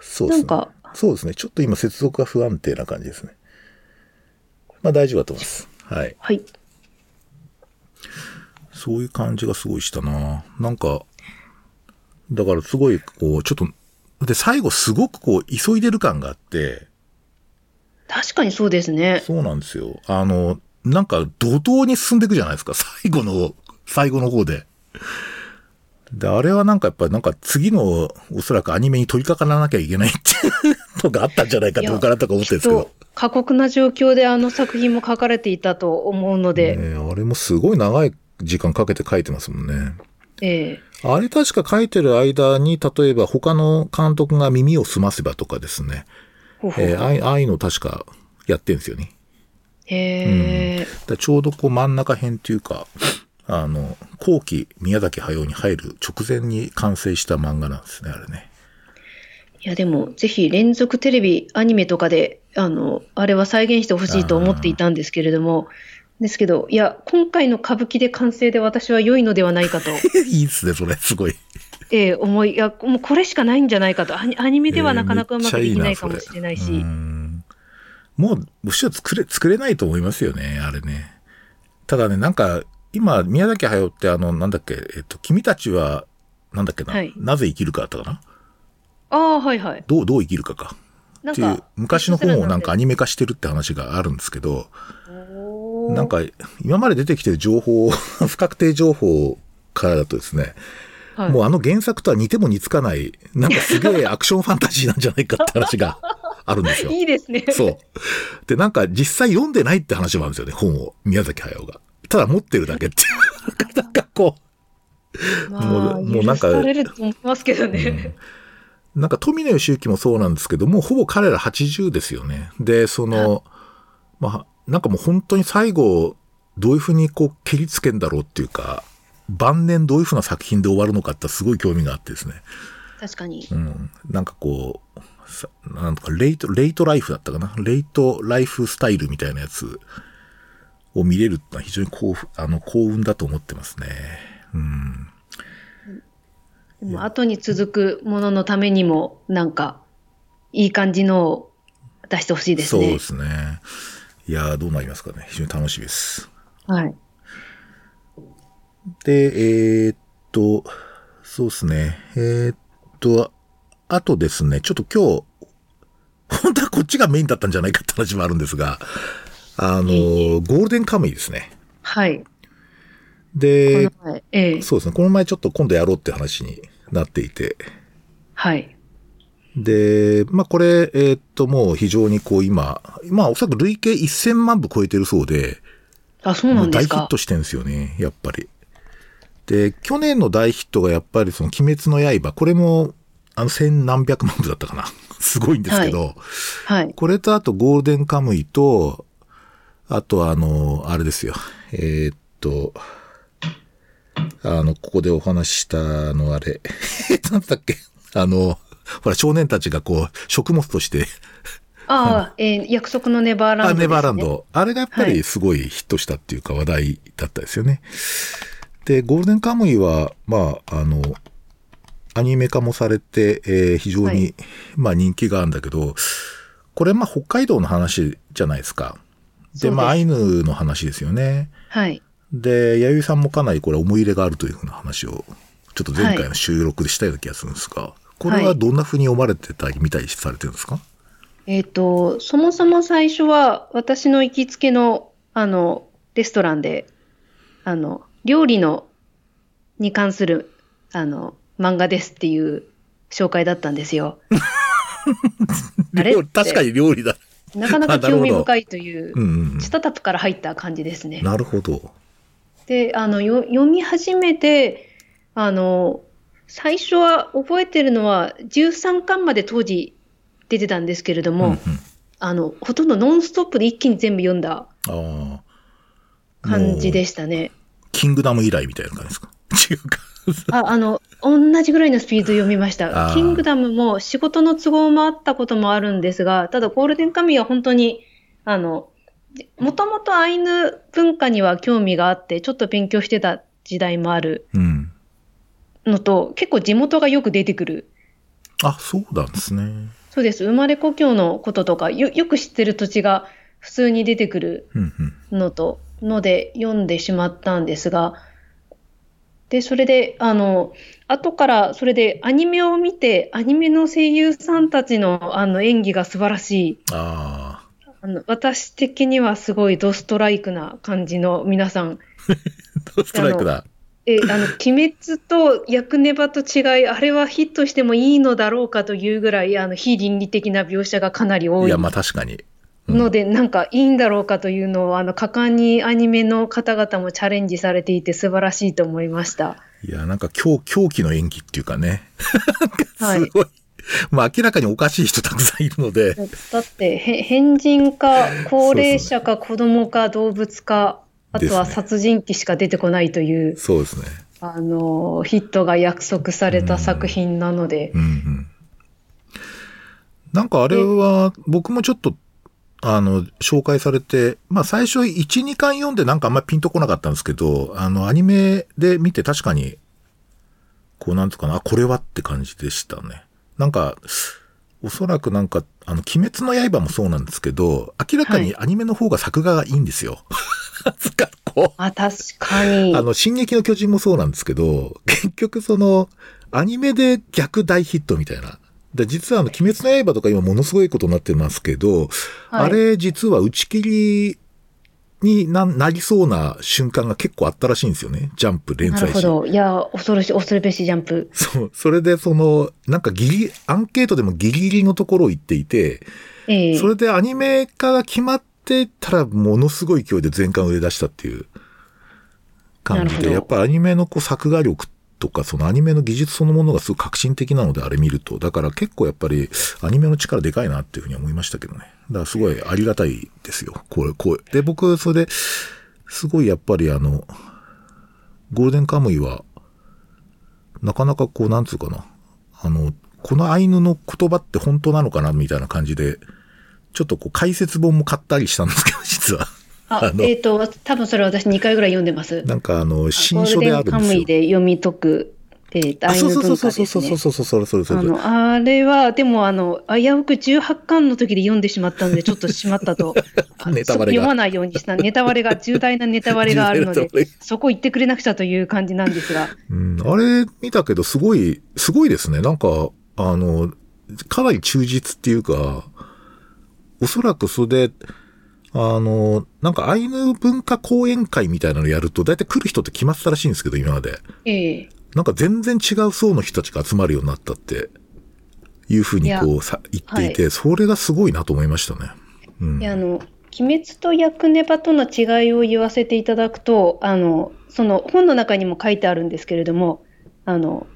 Speaker 1: そうですね。
Speaker 2: なんか
Speaker 1: そうですね。ちょっと今接続が不安定な感じですね。まあ大丈夫だと思います。はい。
Speaker 2: はい。
Speaker 1: そういう感じがすごいしたななんか、だからすごい、こう、ちょっと、で、最後すごくこう、急いでる感があって、
Speaker 2: 確かにそうですね。
Speaker 1: そうなんですよ。あの、なんか怒涛に進んでいくじゃないですか。最後の、最後の方で。で、あれはなんかやっぱりなんか次のおそらくアニメに取り掛からなきゃいけないっていうのがあったんじゃないかと僕からとか思ってるんですけど
Speaker 2: 過酷な状況であの作品も書かれていたと思うので、
Speaker 1: ねあれもすごい長い時間かけて書いてますもんね。
Speaker 2: ええ
Speaker 1: あれ確か書いてる間に、例えば他の監督が耳を澄ませばとかですね。
Speaker 2: ほうほう
Speaker 1: えーああいああいうの確かやってんですよね。
Speaker 2: へえ、
Speaker 1: だからちょうどこう真ん中辺っていうか、あの、後期宮崎駿に入る直前に完成した漫画なんですね、あれね。
Speaker 2: いやでもぜひ連続テレビアニメとかであのあれは再現してほしいと思っていたんですけれどもですけどいや今回の歌舞伎で完成で私は良いのではないかと、
Speaker 1: いいですね、それ、すごい。
Speaker 2: ええ思いいやもうこれしかないんじゃないかと。アニアニメではなかなかうまくできないかもしれないし、
Speaker 1: そうん。もう、むしろ作れ、作れないと思いますよね、あれね。ただね、なんか、今、宮崎駿ってあの、なんだっけ、えっと、君たちは、なんだっけな、
Speaker 2: はい。
Speaker 1: なぜ生きるかだったかな？
Speaker 2: ああはいはい。
Speaker 1: どう、どう生きるかか。っていう昔の本をなんかア
Speaker 2: ニ
Speaker 1: ニメ化してるって話があるんですけど、
Speaker 2: メ
Speaker 1: なんか、今まで出てきてる情報、不確定情報からだとですね、
Speaker 2: はい、
Speaker 1: もうあの原作とは似ても似つかない、なんかすげえ アクションファンタジーなんじゃないかって話があるんですよ。
Speaker 2: いいですね。
Speaker 1: そう。で、なんか実際読んでないって話もあるんですよね、本を。宮崎駿が。ただ持ってるだけっていう。なんかこ
Speaker 2: まあ、
Speaker 1: もうもうなんか
Speaker 2: れると思いますけどね。
Speaker 1: う、なんか富野義行もそうなんですけども、ほぼ彼ら80ですよね。で、その、まあ、なんかもう本当に最後、どういうふうにこう蹴りつけんだろうっていうか、晩年どういうふうな作品で終わるのかってすごい興味があってですね。
Speaker 2: 確かに。
Speaker 1: うん。なんかこう、さなんとかレイト、レイトライフだったかな？レイトライフスタイルみたいなやつを見れるってのは非常に幸福あの幸運だと思ってますね。うん。
Speaker 2: でも後に続くもののためにも、なんか、いい感じのを出してほしいですね。
Speaker 1: そうですね。いやー、どうなりますかね。非常に楽しみです。
Speaker 2: はい。
Speaker 1: で、えーっと、そうですね。えーっと、あとですね、ちょっと今日、本当はこっちがメインだったんじゃないかって話もあるんですが、あの、ゴールデンカムイですね。
Speaker 2: はい。
Speaker 1: で、
Speaker 2: ええ
Speaker 1: そうですね。この前ちょっと今度やろうって話になっていて。
Speaker 2: はい。
Speaker 1: で、まあこれ、えーっともう非常にこう今、まあおそらく累計1000万部超えてるそうで、
Speaker 2: あ、そう
Speaker 1: も
Speaker 2: なですか
Speaker 1: うん大ヒット。してるんですよね、やっぱり。で、去年の大ヒットがやっぱりその鬼滅の刃、これもあの千何百万部だったかな。すごいんですけど、
Speaker 2: はい。
Speaker 1: これとあとゴールデンカムイと、あとあの、あれですよ。えーっと、あの、ここでお話ししたあの、あれ、なんだっけあの、ほら、少年たちがこう、食物として、
Speaker 2: ああ、えー約束のネバーランド、
Speaker 1: あ、ネバーラン。ド。あれがやっぱ
Speaker 2: はい
Speaker 1: りすごいヒットしたっていうか話題だったですよね。で、ゴールデンカムイは、まあ、あの、アニメ化もされて、えー非常に、
Speaker 2: はい
Speaker 1: まあ人気があるんだけど、これまあ北海道の話じゃないですか。で、まあアイヌの話ですよね。
Speaker 2: はい。
Speaker 1: で、弥生さんもかなりこれ思い入れがあるというふうな話を、ちょっと前回の収録でしたような気がするんですが、これはどんなふうに読まれてたり見たりされてるんですか、
Speaker 2: えっ、と、そもそも最初は私の行きつけの、あの、レストランで、あの、料理の、に関する、あの、漫画ですっていう紹介だったんですよ。あれ
Speaker 1: 確かに料理だ。
Speaker 2: なかなか 興味深いという
Speaker 1: うん、うんうん
Speaker 2: スタートアップから入った感じですね。
Speaker 1: なるほど。
Speaker 2: で、あの、よ読み始めて、あの、最初は覚えてるのは13巻まで当時出てたんですけれども、
Speaker 1: うんうん
Speaker 2: あの、ほとんどノンストップで一気に全部読んだ。感じで
Speaker 1: し
Speaker 2: したね。
Speaker 1: キングダム以来みたいな感じですか？違うか。
Speaker 2: あ、あの、同じぐらいのスピードで読みまし
Speaker 1: あ
Speaker 2: た。
Speaker 1: ー
Speaker 2: キングダムも仕事の都合もあったこともあるんですが、ただゴールデンカムイは本当に、あの、もともとアイヌ文化には興味があって、ちょっと勉強してた時代もある
Speaker 1: うん。
Speaker 2: のと、結構地元がよく出てくる。
Speaker 1: あ、そうなんですね。
Speaker 2: そうです。生まれ故郷のこととか、よ、よく知ってる土地が普通に出てくる
Speaker 1: うんうん。
Speaker 2: のと、ので読んでしまったんですが、で、それで、あの、後から、それでアニメを見て、アニメの声優さんたちの、あの、演技が素晴らしい。
Speaker 1: あ
Speaker 2: あの、私的にはすごいドストライクな感じの皆さん。
Speaker 1: あ。ストライクだ。
Speaker 2: え、あの、鬼滅とヤクネバと違い、あれはヒットしてもいいのだろうかというぐらい、あの、非倫理的な描写がかなり多い
Speaker 1: いや、まあ確かに。うん
Speaker 2: ので、なんかいいんだろうかというのを、あの、果敢にアニメの方々もチャレンジされていて素晴らしいと思いました。
Speaker 1: いや、なんか狂狂気の演技っていうかね。
Speaker 2: はい
Speaker 1: すごい。まあ明らかにおかしい人たくさんいるので。
Speaker 2: だって、へ変人か、高齢者か、子供か、動物か、あとは殺人鬼しか出てこないという、
Speaker 1: そうですね。
Speaker 2: あの、ヒットが約束された作品なので、
Speaker 1: うんうん。なんかあれは、僕もちょっと、あの、紹介されて、まあ最初1、2巻読んでなんかあんまりピンとこなかったんですけど、あの、アニメで見て確かに、こうなんつうかな、あこれはって感じでしたね。なんか、おそらくなんか、あの、鬼滅の刃もそうなんですけど、明らかにアニメの方が作画がいいんですよ。つか、こう。
Speaker 2: あ、確かに。
Speaker 1: あの、進撃の巨人もそうなんですけど、結局その、アニメで逆大ヒットみたいな。で、実はあの、鬼滅の刃とか今ものすごいことになってますけど、
Speaker 2: はい
Speaker 1: あれ実は打ち切りにななりそうな瞬間が結構あったらしいんですよね。ジャンプ連載誌。
Speaker 2: なるほど。いや、恐ろしい、恐るべしジャンプ。
Speaker 1: そう。それでその、なんかギリ、アンケートでもギリギリのところを言っていて、
Speaker 2: ええ
Speaker 1: それでアニメ化が決まってたらものすごい勢いで全巻売れ出したっていう感じで、やっぱアニメのこう作画力とか、そのアニメの技術そのものがすごい革新的なので、あれ見ると。だから結構やっぱりアニメの力でかいなっていうふうに思いましたけどね。だからすごいありがたいですよ。これ、こう。で、僕、それで、すごいやっぱりあの、ゴールデンカムイは、なかなかこう、なんつうかな。あの、このアイヌの言葉って本当なのかなみたいな感じで、ちょっとこう解説本も買ったりしたんですけど、実は。
Speaker 2: あえっ、と、多分それ私2回ぐらい読んでます。
Speaker 1: なんかあの、新書であるんですよ。
Speaker 2: で読み解く、えーと、
Speaker 1: あ、
Speaker 2: アイヌ
Speaker 1: そうそう
Speaker 2: 文化です
Speaker 1: そうそうそう
Speaker 2: ね。
Speaker 1: そうそう。
Speaker 2: あの、あれは、でも、あの、危うく18巻の時で読んでしまったので、ちょっとしまったと。あ
Speaker 1: ネタバレが
Speaker 2: 読まないようにした。ネタバレが、重大なネタバレがあるのでそこ言ってくれなくちゃという感じなんですが。
Speaker 1: うん、あれ見たけど、すごい、すごいですね。なんか、あの、かなり忠実っていうか、おそらくそれで、あの、なんかアイヌ文化講演会みたいなのやると、だいたい来る人って決まってたらしいんですけど、今まで。
Speaker 2: ええ
Speaker 1: なんか全然違う層の人たちが集まるようになったって、いうふうにこうさ言っていて、それがすごいなと思いましたね。うん。
Speaker 2: いや、あの、鬼滅とヤクネバとの違いを言わせていただくと、あの、その本の中にも書いてあるんですけれども、あの、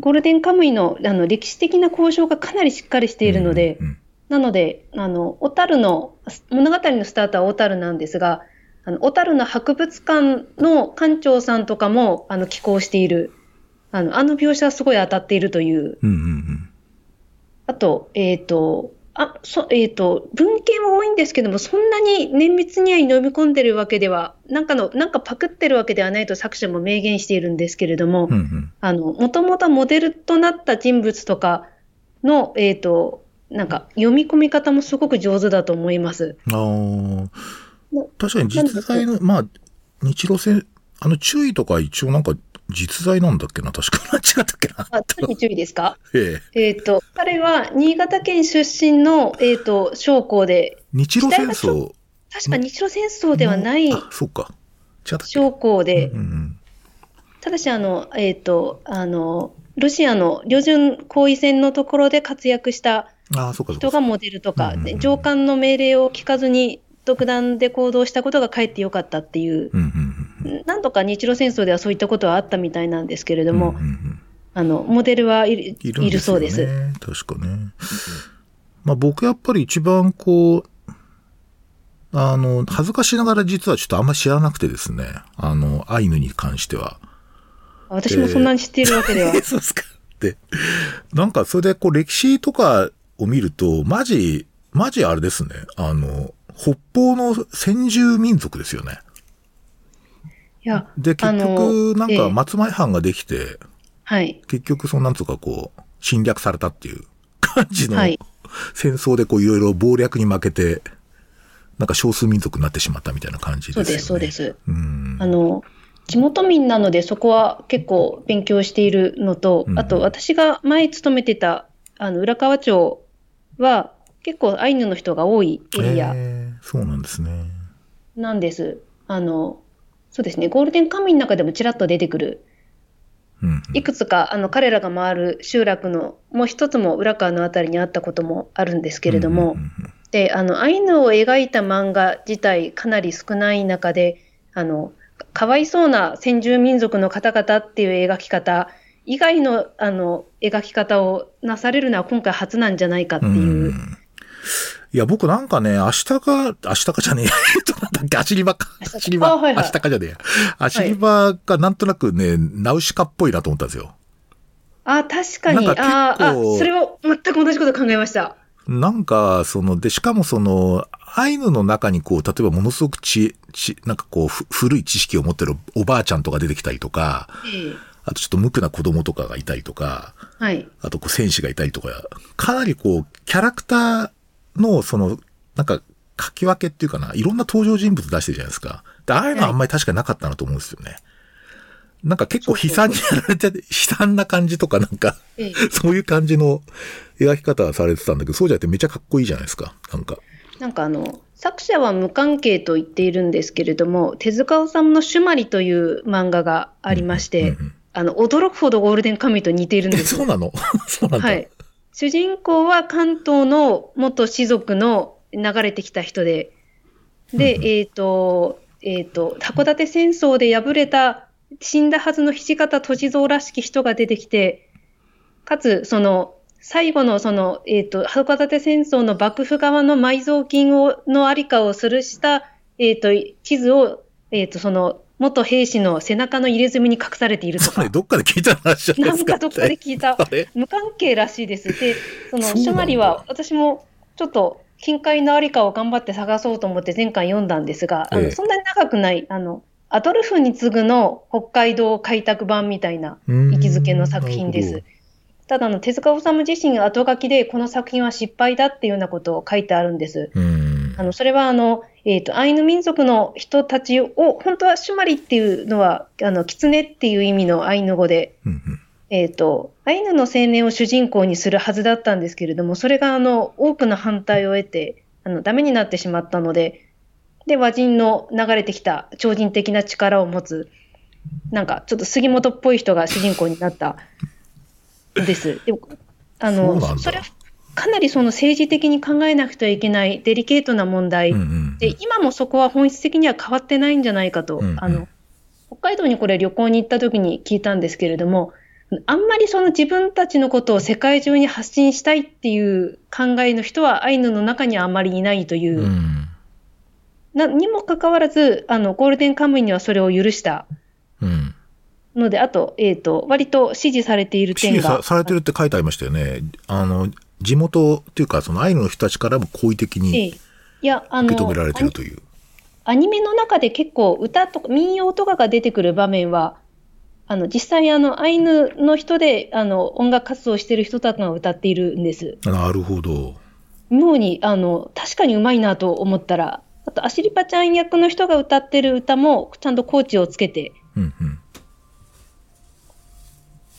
Speaker 2: ゴールデンカムイのあの歴史的な交渉がかなりしっかりしているので、
Speaker 1: うんうん
Speaker 2: なので、あの、小樽の、物語のスタートは小樽なんですが、あの、小樽の博物館の館長さんとかも、あの、寄稿している、あの、あの描写はすごい当たっているという、
Speaker 1: うんうんうん。
Speaker 2: あと、えっ、と、あ、そ、えっ、と、文献は多いんですけども、そんなに綿密には飲み込んでるわけでは、なんかの、なんかパクってるわけではないと作者も明言しているんですけれども、もともとモデルとなった人物とかの、えっ、と、なんか読み込み方もすごく上手だと思います。
Speaker 1: あ確かに実在の、まあ、日露戦、あの、注意とか一応なんか実在なんだっけな？確か。違ったっけな？
Speaker 2: あ、何注意ですか？
Speaker 1: ええ。
Speaker 2: えっ、と、彼は新潟県出身の、えっ、と、将校で、
Speaker 1: 日露戦争？
Speaker 2: 確か日露戦争ではない
Speaker 1: あ、そうか。
Speaker 2: 将校で、
Speaker 1: うんうん
Speaker 2: ただし、あの、えっ、と、あの、ロシアの旅順行為戦のところで活躍した
Speaker 1: ああ、そうかそうか。
Speaker 2: 人がモデルとか、
Speaker 1: うんうん
Speaker 2: 上官の命令を聞かずに独断で行動したことがかえってよかったっていう、なんとか日露戦争ではそういったことはあったみたいなんですけれども、
Speaker 1: うんうんうん
Speaker 2: あの、モデルはいる
Speaker 1: いるん
Speaker 2: いるそうです。
Speaker 1: 確かね。まあ僕やっぱり一番こう、あの、恥ずかしながら実はちょっとあんまり知らなくてですね。あの、アイヌに関しては。
Speaker 2: 私もそんなに知っているわけでは。
Speaker 1: そうですか。で、なんかそれでこう歴史とかを見ると、マジ、マジあれですね。あの、北方の先住民族ですよね。
Speaker 2: いや、
Speaker 1: で、結局、なん
Speaker 2: ええ
Speaker 1: か松前藩ができて、
Speaker 2: はい。
Speaker 1: 結局、そのなんつうかこう、侵略されたっていう 感じの
Speaker 2: はい
Speaker 1: 戦争でこういろいろ謀略に負けて、なんか少数民族になってしまったみたいな感じですよね。
Speaker 2: そうです、そうです。
Speaker 1: うん。
Speaker 2: あの、地元民なのでそこは結構勉強しているのと、
Speaker 1: うん
Speaker 2: あと私が前勤めてた、あの、浦河町は結構アイヌの人が多いエリア
Speaker 1: えーそうなんですね。
Speaker 2: なんです。あの、そうですね、ゴールデンカムイの中でもちらっと出てくる、
Speaker 1: うん。
Speaker 2: いくつかあの彼らが回る集落のもう一つも浦河のあたりにあったこともあるんですけれども、
Speaker 1: うんうんうん
Speaker 2: で、あの、アイヌを描いた漫画自体かなり少ない中で、あの、かわいそうな先住民族の方々っていう描き方以外の、あの、描き方をなされるのは今回初なんじゃないかっていう。
Speaker 1: うんいや、僕なんかね、明日か、明日かじゃねえなんだっけ、アシリバか。
Speaker 2: 明日か
Speaker 1: アシリバ、
Speaker 2: あはいはい
Speaker 1: 明日かじゃねえや。アシリバがなんとなくね、ナウシカっぽいなと思ったんですよ。
Speaker 2: あ、確かに。
Speaker 1: なんか
Speaker 2: ああ、それを全く同じこと考えました。
Speaker 1: なんか、その、で、しかもその、アイヌの中にこう、例えばものすごくち、ち、なんかこう、ふ古い知識を持ってるおばあちゃんとか出てきたりとか、
Speaker 2: ええ
Speaker 1: あとちょっと無垢な子供とかがいたりとか、
Speaker 2: はい。
Speaker 1: あとこう戦士がいたりとか、かなりこう、キャラクターの、その、なんか、書き分けっていうかな、いろんな登場人物出してるじゃないですか。で、ああいうのはあんまり確かなかったなと思うんですよね。なんか結構悲惨にやられて、悲惨な感じとかなんか、
Speaker 2: ええ
Speaker 1: そういう感じの描き方はされてたんだけど、そうじゃなくてめっちゃかっこいいじゃないですか。なんか。
Speaker 2: なんかあの、作者は無関係と言っているんですけれども、手塚治虫のシュマリという漫画がありまして、
Speaker 1: うんうん
Speaker 2: あの、驚くほどゴールデンカムイと似ているん
Speaker 1: え、
Speaker 2: です
Speaker 1: そうなの？そうなんだ。
Speaker 2: はい。主人公は関東の元士族の流れてきた人で、で、えっ、と、えっ、と、函館戦争で敗れた死んだはずの土方歳三らしき人が出てきて、かつ、その、最後のその、えっ、と、函館戦争の幕府側の埋蔵金を、のありかを記した、えっ、と、地図を、えっ、と、その、元兵士の背中の入れ墨に隠されているとか。
Speaker 1: どっかで聞いた話じゃないですか。
Speaker 2: なんかどっかで聞いた無関係らしいです。で、そのシュマリは私もちょっと近海のありかを頑張って探そうと思って前回読んだんですが、あ
Speaker 1: ええ
Speaker 2: のそんなに長くない、あの、アドルフに次ぐの北海道開拓版みたいな位置づけの作品です。ただあの、手塚治虫自身が後書きでこの作品は失敗だっていうようなことを書いてあるんです。あの、それはあの、えっ、と、アイヌ民族の人たちを、本当はシュマリっていうのは、あの、狐っていう意味のアイヌ語で、
Speaker 1: うんうん
Speaker 2: えっ、と、アイヌの青年を主人公にするはずだったんですけれども、それがあの、多くの反対を得て、あの、ダメになってしまったので、で、和人の流れてきた超人的な力を持つ、なんかちょっと杉本っぽい人が主人公になったんです。でもあの、
Speaker 1: そ
Speaker 2: れはかなりその政治的に考えなくてはいけないデリケートな問題
Speaker 1: うんうん
Speaker 2: で、今もそこは本質的には変わってないんじゃないかと、
Speaker 1: うんうん
Speaker 2: あの、北海道にこれ旅行に行った時に聞いたんですけれども、あんまりその自分たちのことを世界中に発信したいっていう考えの人はアイヌの中にはあまりいないという、
Speaker 1: うん。
Speaker 2: なにもかかわらず、あの、ゴールデンカムイにはそれを許した
Speaker 1: うん。
Speaker 2: ので、あと、えっ、と、割と支持されている
Speaker 1: 支持
Speaker 2: 点が。
Speaker 1: さされてるって書いてありましたよね。あの、地元っていうか、そのアイヌの人たちからも好意的
Speaker 2: え
Speaker 1: に受け止められてるという。
Speaker 2: アニメの中で結構歌とか民謡とかが出てくる場面は、あの、実際あの、アイヌの人で、あの、音楽活動してる人たちが歌っているんです。
Speaker 1: なるほど。
Speaker 2: 妙に、あの、確かにうまいなと思ったら、あと、アシリパちゃん役の人が歌ってる歌も、ちゃんとコーチをつけて、
Speaker 1: うんうん。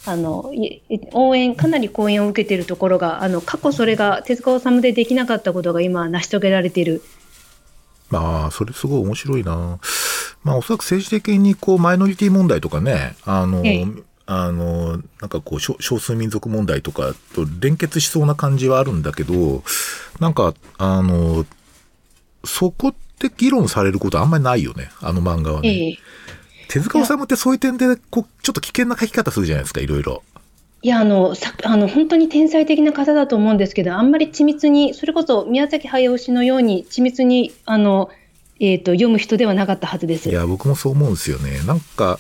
Speaker 2: あの、い応援、かなり講演を受けているところが、あの、過去それが手塚治虫でできなかったことが今成し遂げられている。
Speaker 1: まあ、それすごい面白いな。まあ、おそらく政治的に、こう、マイノリティ問題とかね、あの、
Speaker 2: ええ
Speaker 1: あの、なんかこう少、少数民族問題とかと連結しそうな感じはあるんだけど、なんか、あの、そこって議論されることあんまりないよね、あの漫画はね。
Speaker 2: ええ
Speaker 1: 手塚治虫ってそういう点で、こう、ちょっと危険な書き方するじゃないですか、いろいろ。
Speaker 2: いや、あの、さあの、本当に天才的な方だと思うんですけど、あんまり緻密に、それこそ宮崎駿氏のように緻密に、あの、えっ、と、読む人ではなかったはずです。
Speaker 1: いや、僕もそう思うんですよね。なんか、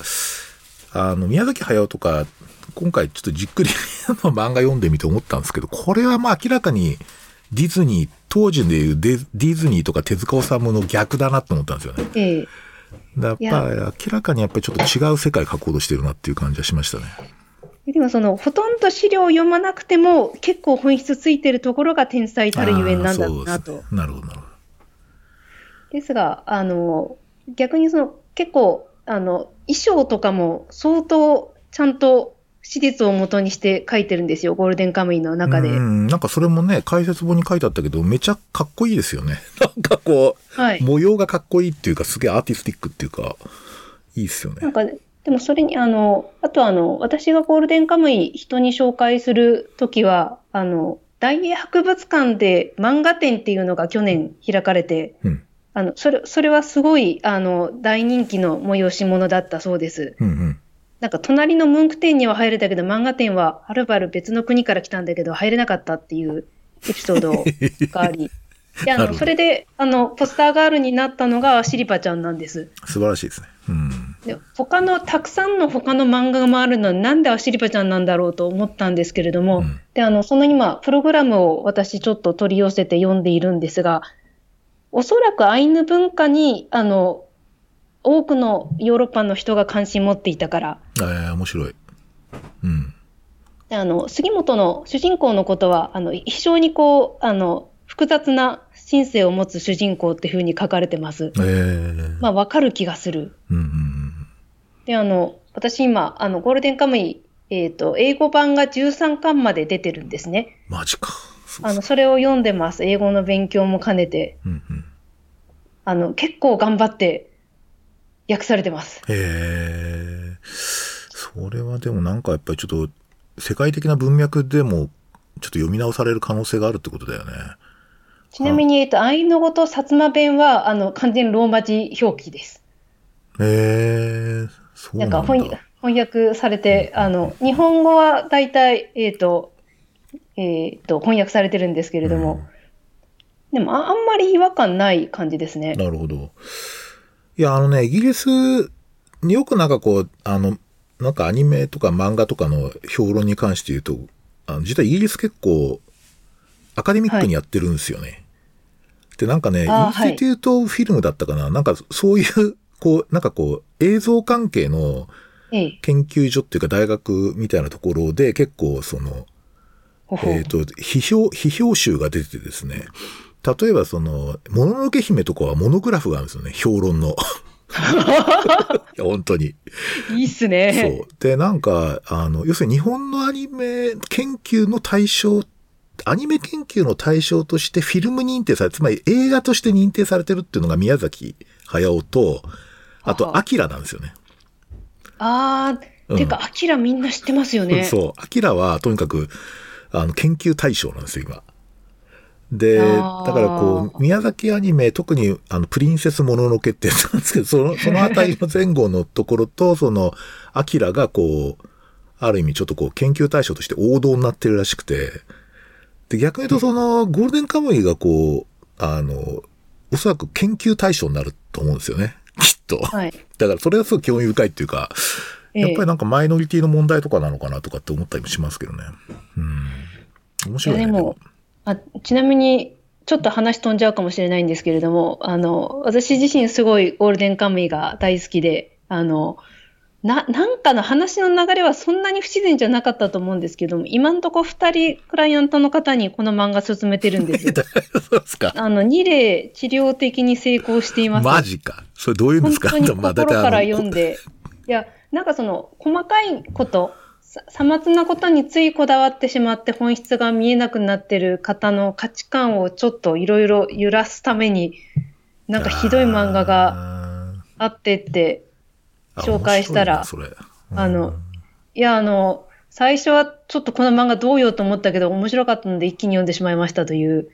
Speaker 1: あの、宮崎駿とか、今回ちょっとじっくり の漫画読んでみて思ったんですけど、これはまあ明らかにディズニー、当時でいうデディズニーとか手塚治虫の逆だなって思ったんですよね。
Speaker 2: ええ
Speaker 1: やっぱり明らかにやっぱりちょっと違う世界描こうとしてるなっていう感じはしましたね。
Speaker 2: でもその、ほとんど資料を読まなくても、結構本質ついてるところが天才たるゆえんなんだなと。
Speaker 1: ねなるほど、なるほど。
Speaker 2: ですが、あの、逆にその、結構、あの、衣装とかも相当ちゃんと史実を元にして書いてるんですよ、ゴールデンカムイの中で。
Speaker 1: うん、なんかそれもね、解説本に書いてあったけど、めちゃかっこいいですよね。なんかこう、
Speaker 2: はい。
Speaker 1: 模様がかっこいいっていうか、すげえアーティスティックっていうか、いいですよね。
Speaker 2: なんか、でもそれに、あの、あとあの、私がゴールデンカムイ人に紹介するときは、あの、大英博物館で漫画展っていうのが去年開かれて、
Speaker 1: うん。
Speaker 2: あの、それ、それはすごい、あの、大人気の催し物だったそうです。
Speaker 1: うんうん。
Speaker 2: なんか隣のムンク店には入れたけど、漫画店ははるばる別の国から来たんだけど、入れなかったっていうエピソードがあり。で、あの、それで、あの、ポスターガールになったのがシリパちゃんなんです。
Speaker 1: 素晴らしいですね。うん。
Speaker 2: で他の、たくさんの他の漫画があるのになんでアシリパちゃんなんだろうと思ったんですけれども、
Speaker 1: うん
Speaker 2: で、あの、その今、プログラムを私ちょっと取り寄せて読んでいるんですが、おそらくアイヌ文化に、あの、多くのヨーロッパの人が関心持っていたから、
Speaker 1: えー、面白い。うん。
Speaker 2: であの、杉本の主人公のことは、あの、非常にこう、あの、複雑な人生を持つ主人公っていうふうに書かれてます。
Speaker 1: えー。
Speaker 2: まあ、わかる気がする。
Speaker 1: うんうんうん。
Speaker 2: で、あの、私今、あの、ゴールデンカムイ、えっ、と、英語版が13巻まで出てるんですね。
Speaker 1: マジか。そう
Speaker 2: あの、それを読んでます。英語の勉強も兼ねて。
Speaker 1: うんうん。
Speaker 2: あの、結構頑張って訳されてます。
Speaker 1: へえ。それはでもなんかやっぱりちょっと、世界的な文脈でも、ちょっと読み直される可能性があるってことだよね。
Speaker 2: ちなみに、えっ、と、アイヌ語と薩摩弁は、あの、完全ローマ字表記です。
Speaker 1: へえ、そう
Speaker 2: な
Speaker 1: なんんだ。
Speaker 2: か翻翻訳されて、あの、日本語は大体、えっ、と、えっ、と、翻訳されてるんですけれども、でもあ、あんまり違和感ない感じですね。
Speaker 1: なるほど。いや、あのね、イギリスによくなんかこう、あの、なんかアニメとか漫画とかの評論に関して言うと、あの実はイギリス結構アカデミックにやってるんですよね。で、なんかね、インスティテュートフィルムだったかな、なんかそういう、こう、なんかこう、映像関係の
Speaker 2: ええ。
Speaker 1: 研究所っていうか大学みたいなところで結構その、えっ、と、批評、批評集が出ててですね、例えばその、もののけ姫とかはモノグラフがあるんですよね、評論の。本当に。
Speaker 2: いいっすね。
Speaker 1: そう。で、なんか、あの、要するに日本のアニメ研究の対象アニメ研究の対象としてフィルム認定され、つまり映画として認定されてるっていうのが宮崎駿と、あと、アキラなんですよね。
Speaker 2: あー、てか、アキラみんな知ってますよね。
Speaker 1: そう。アキラは、とにかく、あの、研究対象なんですよ、今。で、だからこう、宮崎アニメ、特に、あの、プリンセスもののけってやつなんですけど、その、そのあたりの前後のところと、その、アキラがこう、ある意味ちょっとこう、研究対象として王道になってるらしくて、で、逆に言うと、その、ゴールデンカムイがこう、あの、おそらく研究対象になると思うんですよね。きっと。
Speaker 2: はい。
Speaker 1: だからそれはすごい興味深いっていうか、
Speaker 2: ええ
Speaker 1: やっぱりなんかマイノリティの問題とかなのかなとかって思ったりもしますけどね。うん。面
Speaker 2: い
Speaker 1: 白いね。
Speaker 2: やでもあ、ちなみに、ちょっと話飛んじゃうかもしれないんですけれども、あの、私自身すごいゴールデンカムイが大好きで、あの、な、なんかの話の流れはそんなに不自然じゃなかったと思うんですけども、今んとこ二人クライアントの方にこの漫画進めてるんですよ。
Speaker 1: そうですか。
Speaker 2: あの、2例治療的に成功しています。
Speaker 1: マジか。それどういうんですか？
Speaker 2: 本当に 心から読んで、いや、なんかその、細かいこと、ささまつなことについこだわってしまって本質が見えなくなってる方の価値観をちょっといろいろ揺らすために、なんかひどい漫画が
Speaker 1: あ
Speaker 2: あってって、
Speaker 1: ー
Speaker 2: 紹介したら
Speaker 1: 面白いなそれ。
Speaker 2: あの、いや、あの、最初はちょっとこの漫画どうようと思ったけど、面白かったので一気に読んでしまいましたという、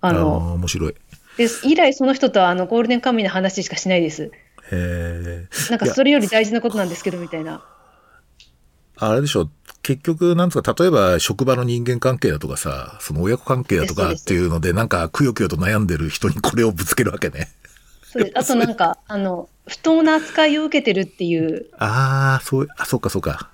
Speaker 2: あ
Speaker 1: あ
Speaker 2: の、
Speaker 1: の、面白い。
Speaker 2: で以来その人とはあのゴールデンカムイの話しかしないです。
Speaker 1: へえ。
Speaker 2: なんかそれより大事なことなんですけど、みたいな。
Speaker 1: あれでしょ、結局、なんですか、例えば職場の人間関係だとかさ、その親子関係だとかっていうので、なんかくよくよと悩んでる人にこれをぶつけるわけね。
Speaker 2: そうです。あとなんか、あの、不当な扱いを受けてるっていう、
Speaker 1: ああ、そう、あ、そうかそうか。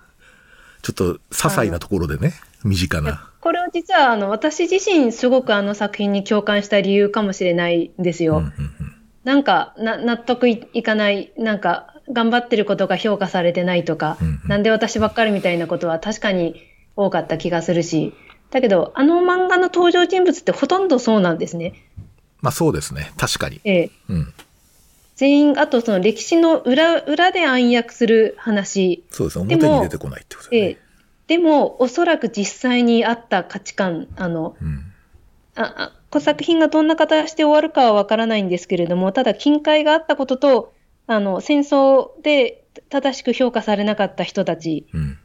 Speaker 1: ちょっと、些細なところでね、身近な。
Speaker 2: これを実はあの私自身すごくあの作品に共感した理由かもしれないんですよ。
Speaker 1: うんうんうん
Speaker 2: なんかな納得いいかない、なんか頑張ってることが評価されてないとか、
Speaker 1: うんうん
Speaker 2: なんで私ばっかりみたいなことは確かに多かった気がするし、だけどあの漫画の登場人物ってほとんどそうなんですね。
Speaker 1: まあそうですね。確かに。
Speaker 2: ええ、
Speaker 1: うん。
Speaker 2: 全員、あとその歴史の裏裏で暗躍する話、
Speaker 1: そうですね。表に出てこないってことだよね。
Speaker 2: ええ、でもおそらく実際にあった価値観、あの、
Speaker 1: うん。
Speaker 2: ああ作品がどんな形で終わるかはわからないんですけれども、ただ、近海があったことと、あの、戦争で正しく評価されなかった人たち、
Speaker 1: うん。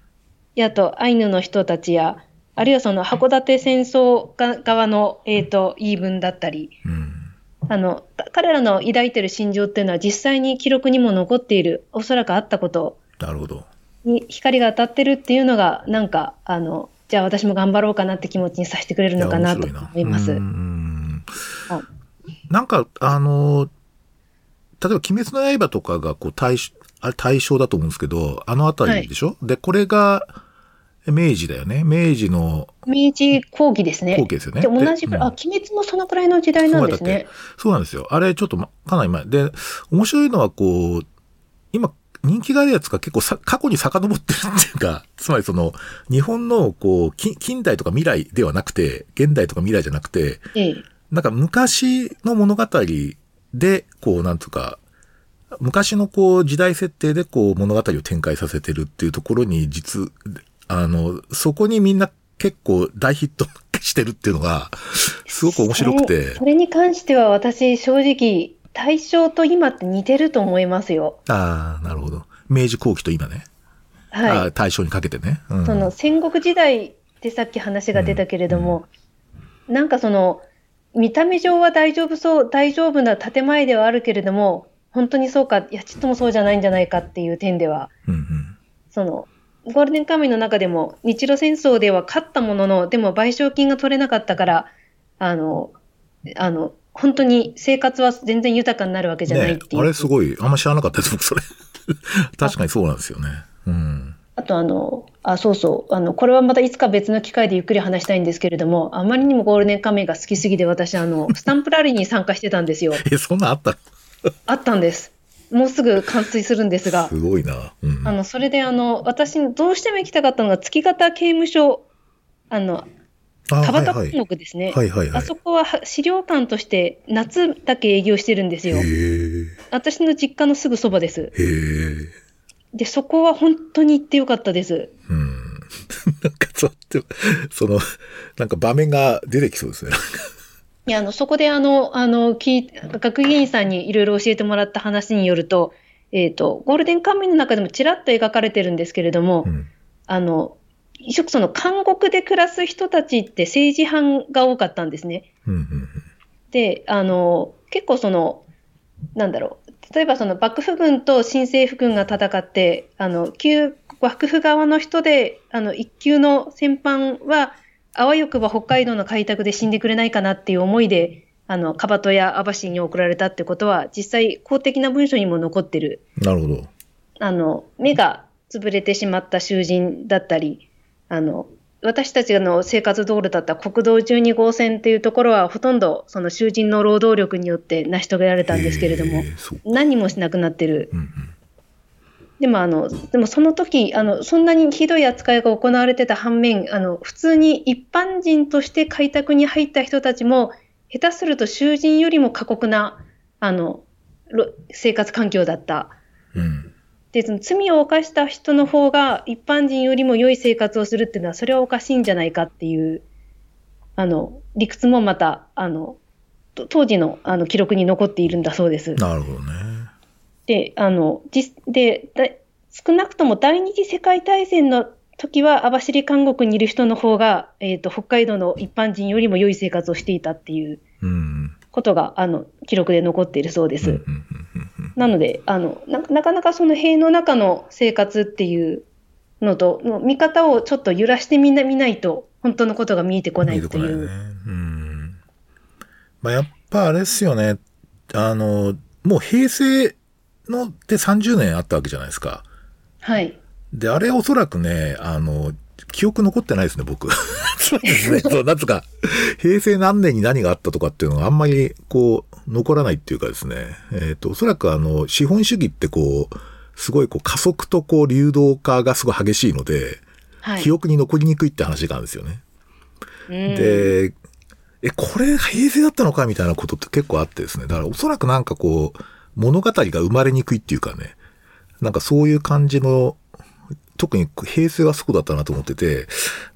Speaker 2: やあと、アイヌの人たちや、あるいはその函館戦争が側の、えー、と言い分だったり、
Speaker 1: うん。
Speaker 2: あの、か彼らの抱いている心情っていうのは実際に記録にも残っている、おそらくあったこと
Speaker 1: なるほど。
Speaker 2: に光が当たってるっていうのが、なんか、あの、じゃあ私も頑張ろうかなって気持ちにさせてくれるのかなと思います。
Speaker 1: 白なうん
Speaker 2: あ
Speaker 1: なんか、あの、例えば、鬼滅の刃とかが、こう、対象、あれ対象だと思うんですけど、あのあたりでしょ、で、これが、明治だよね？明治の
Speaker 2: 明治後期ですね。
Speaker 1: 後期ですよね。
Speaker 2: で、同じくらい、
Speaker 1: で
Speaker 2: あ、鬼滅もそのくらいの時代なんですね。
Speaker 1: そうなんですよ。あれ、ちょっと、ま、かなり前。で、面白いのは、こう、今、人気があるやつが結構さ、過去に遡ってるっていうか、つまりその、日本の、こう、近近代とか未来ではなくて、現代とか未来じゃなくて、
Speaker 2: ええ。
Speaker 1: なんか昔の物語で、こう、なんというか、昔のこう、時代設定でこう、物語を展開させてるっていうところに、実、あの、そこにみんな結構大ヒットしてるっていうのが、すごく面白く
Speaker 2: そ
Speaker 1: て
Speaker 2: れ。それに関しては私、正直、大正と今って似てると思いますよ。
Speaker 1: ああ、なるほど。明治後期と今ね。あ
Speaker 2: は
Speaker 1: ー大正にかけてね。うん
Speaker 2: い。その戦国時代ってさっき話が出たけれども、なんかその、見た目上は大丈夫そう、大丈夫な建前ではあるけれども、本当にそうか、いや、ちっともそうじゃないんじゃないかっていう点では、
Speaker 1: うんうん。
Speaker 2: その、ゴールデンカムイの中でも、日露戦争では勝ったものの、でも賠償金が取れなかったから、あの、あの、本当に生活は全然豊かになるわけじゃない
Speaker 1: ね
Speaker 2: っていう。
Speaker 1: あれすごい、あんま知らなかったです、僕それ。確かにそうなんですよね。うん。
Speaker 2: あとあの、あ、そうそう、あの、これはまたいつか別の機会でゆっくり話したいんですけれども、あまりにもゴールデンカムイが好きすぎて、私、あの、スタンプラリーに参加してたんですよ。
Speaker 1: え、そんなんあった
Speaker 2: あったんです。もうすぐ完遂するんですが
Speaker 1: す、ごいな。うん。
Speaker 2: あの、それであの、私、どうしても行きたかったのが、月形刑務所、あの、
Speaker 1: あ
Speaker 2: 田畑
Speaker 1: はい
Speaker 2: 本木ですね。
Speaker 1: はいはいはい。
Speaker 2: あそこはは資料館として夏だけ営業してるんですよ。私の実家のすぐそばです。で、そこは本当に行ってよかったです。
Speaker 1: うん。なんかそうやって、その、なんか場面が出てきそうですね。
Speaker 2: いや、あの、そこであの、あの、聞い学芸員さんにいろいろ教えてもらった話によると、えっ、と、ゴールデンカムイの中でもちらっと描かれてるんですけれども、
Speaker 1: うん。
Speaker 2: あの、一色その監獄で暮らす人たちって政治犯が多かったんですね。
Speaker 1: うんうん
Speaker 2: で、あの、結構その、なんだろう、例えばその幕府軍と新政府軍が戦って、あの、旧幕府側の人で、あの、一級の戦犯は、あわよくば北海道の開拓で死んでくれないかなっていう思いで、あの、カバトや網走に送られたってことは、実際公的な文書にも残ってる。
Speaker 1: うん。なるほど。
Speaker 2: あの、目が潰れてしまった囚人だったり、あの、私たちの生活道路だった国道12号線っていうところは、ほとんどその囚人の労働力によって成し遂げられたんですけれども。何もしなくなってる。
Speaker 1: うんうん。
Speaker 2: でもあの、でもその時、あの、そんなにひどい扱いが行われてた反面、あの、普通に一般人として開拓に入った人たちも、下手すると囚人よりも過酷な、あの、ろ生活環境だった。
Speaker 1: うん。
Speaker 2: で、その罪を犯した人の方が一般人よりも良い生活をするっていうのは、それはおかしいんじゃないかっていう、あの、理屈もまた、あの、と当時のあの記録に残っているんだそうです。
Speaker 1: なるほどね。
Speaker 2: で、あの、実で、だ少なくとも第二次世界大戦の時は網走監獄にいる人の方が、えっ、と、北海道の一般人よりも良い生活をしていたっていう
Speaker 1: うん。
Speaker 2: ことが、あの、記録で残っているそうです。なのであのな、なかなかその塀の中の生活っていうのと、の見方をちょっと揺らしてみな見ないと、本当のことが見えてこないっていう。
Speaker 1: いね。うん。まあ、やっぱあれですよね。あの、もう平成のって30年あったわけじゃないですか。
Speaker 2: はい。
Speaker 1: で、あれおそらくね、あの、記憶残ってないですね、僕。そうですね。そう、なんつうか、平成何年に何があったとかっていうのがあんまり、こう、残らないっていうかですね。えっ、と、おそらくあの、資本主義ってこう、すごいこう加速とこう流動化がすごい激しいので、
Speaker 2: はい。
Speaker 1: 記憶に残りにくいって話があるんですよね。
Speaker 2: うん、
Speaker 1: で、え、これ平成だったのかみたいなことって結構あってですね。だからおそらくなんかこう、物語が生まれにくいっていうかね、なんかそういう感じの、特に平成はそうだったなと思ってて、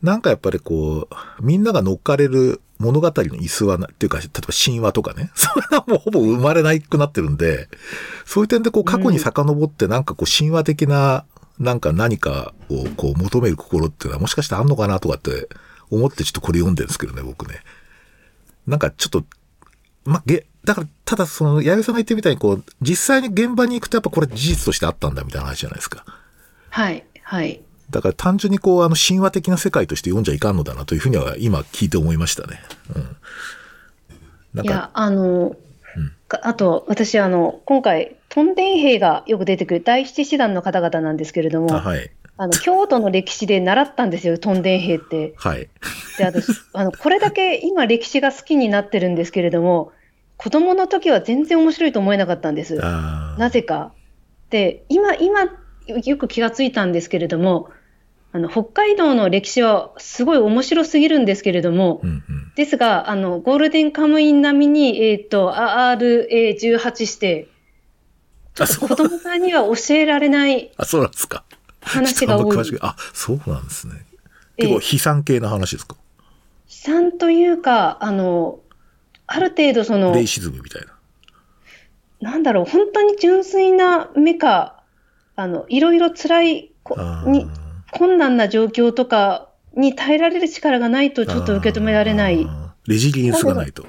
Speaker 1: なんかやっぱりこう、みんなが乗っかれる物語の椅子はな、っていうか、例えば神話とかね、それはもうほぼ生まれなくなってるんで、そういう点でこう過去に遡ってなんかこう神話的な、なんか何かをこう求める心っていうのはもしかしてあんのかなとかって思ってちょっとこれ読んでるんですけどね、僕ね。なんかちょっと、ま、げ、だから、ただその、弥生さんが言ってみたいにこう、実際に現場に行くとやっぱこれ事実としてあったんだみたいな話じゃないですか。
Speaker 2: はい。はい。
Speaker 1: だから単純にこう、あの、神話的な世界として読んじゃいかんのだなというふうには今聞いて思いましたね。うん。
Speaker 2: いや、あの、かあと、私、あの、今回、トンデン兵がよく出てくる第七師団の方々なんですけれども、
Speaker 1: あはい。
Speaker 2: あの、京都の歴史で習ったんですよ、トンデン兵って。
Speaker 1: はい。
Speaker 2: で、私、あの、これだけ今歴史が好きになってるんですけれども、子供の時は全然面白いと思えなかったんです。なぜか。で、今、今、よく気がついたんですけれども、あの、北海道の歴史はすごい面白すぎるんですけれども、
Speaker 1: うんうん。
Speaker 2: ですが、あの、ゴールデンカムイン並みに、えっ、と、RA18 して、ちょっと子供さんには教えられない
Speaker 1: あ、そうなんですか。
Speaker 2: 話が
Speaker 1: 詳し。くあ、そうなんですね。
Speaker 2: ええ
Speaker 1: 結構悲惨系な話ですか？
Speaker 2: 悲惨というか、あの、ある程度その
Speaker 1: レ、イシズムみたいな。
Speaker 2: なんだろう、本当に純粋な目か、あの、いろいろ辛いこ
Speaker 1: あ
Speaker 2: に困難な状況とかに耐えられる力がないとちょっと受け止められない。
Speaker 1: レジリエンスがないと。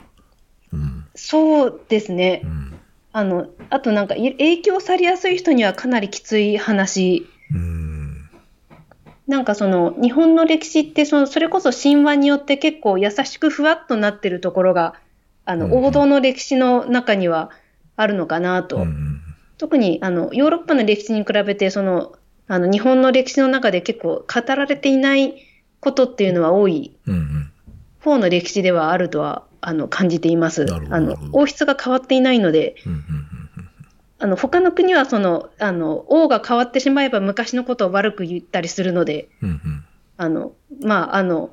Speaker 1: うん。
Speaker 2: そうですね
Speaker 1: う。ん。
Speaker 2: あの、あとなんかい影響されやすい人にはかなりきつい話。
Speaker 1: うん。
Speaker 2: なんかその日本の歴史ってそのそれこそ神話によって結構優しくふわっとなってるところがあの王道の歴史の中にはあるのかなと。
Speaker 1: うん。
Speaker 2: 特にあのヨーロッパの歴史に比べてそのあの日本の歴史の中で結構語られていないことっていうのは多い。方の歴史ではあるとはあの感じています。あの王室が変わっていないので。あの他の国はそのあの王が変わってしまえば昔のことを悪く言ったりするので、
Speaker 1: うん。うん。
Speaker 2: あのまああの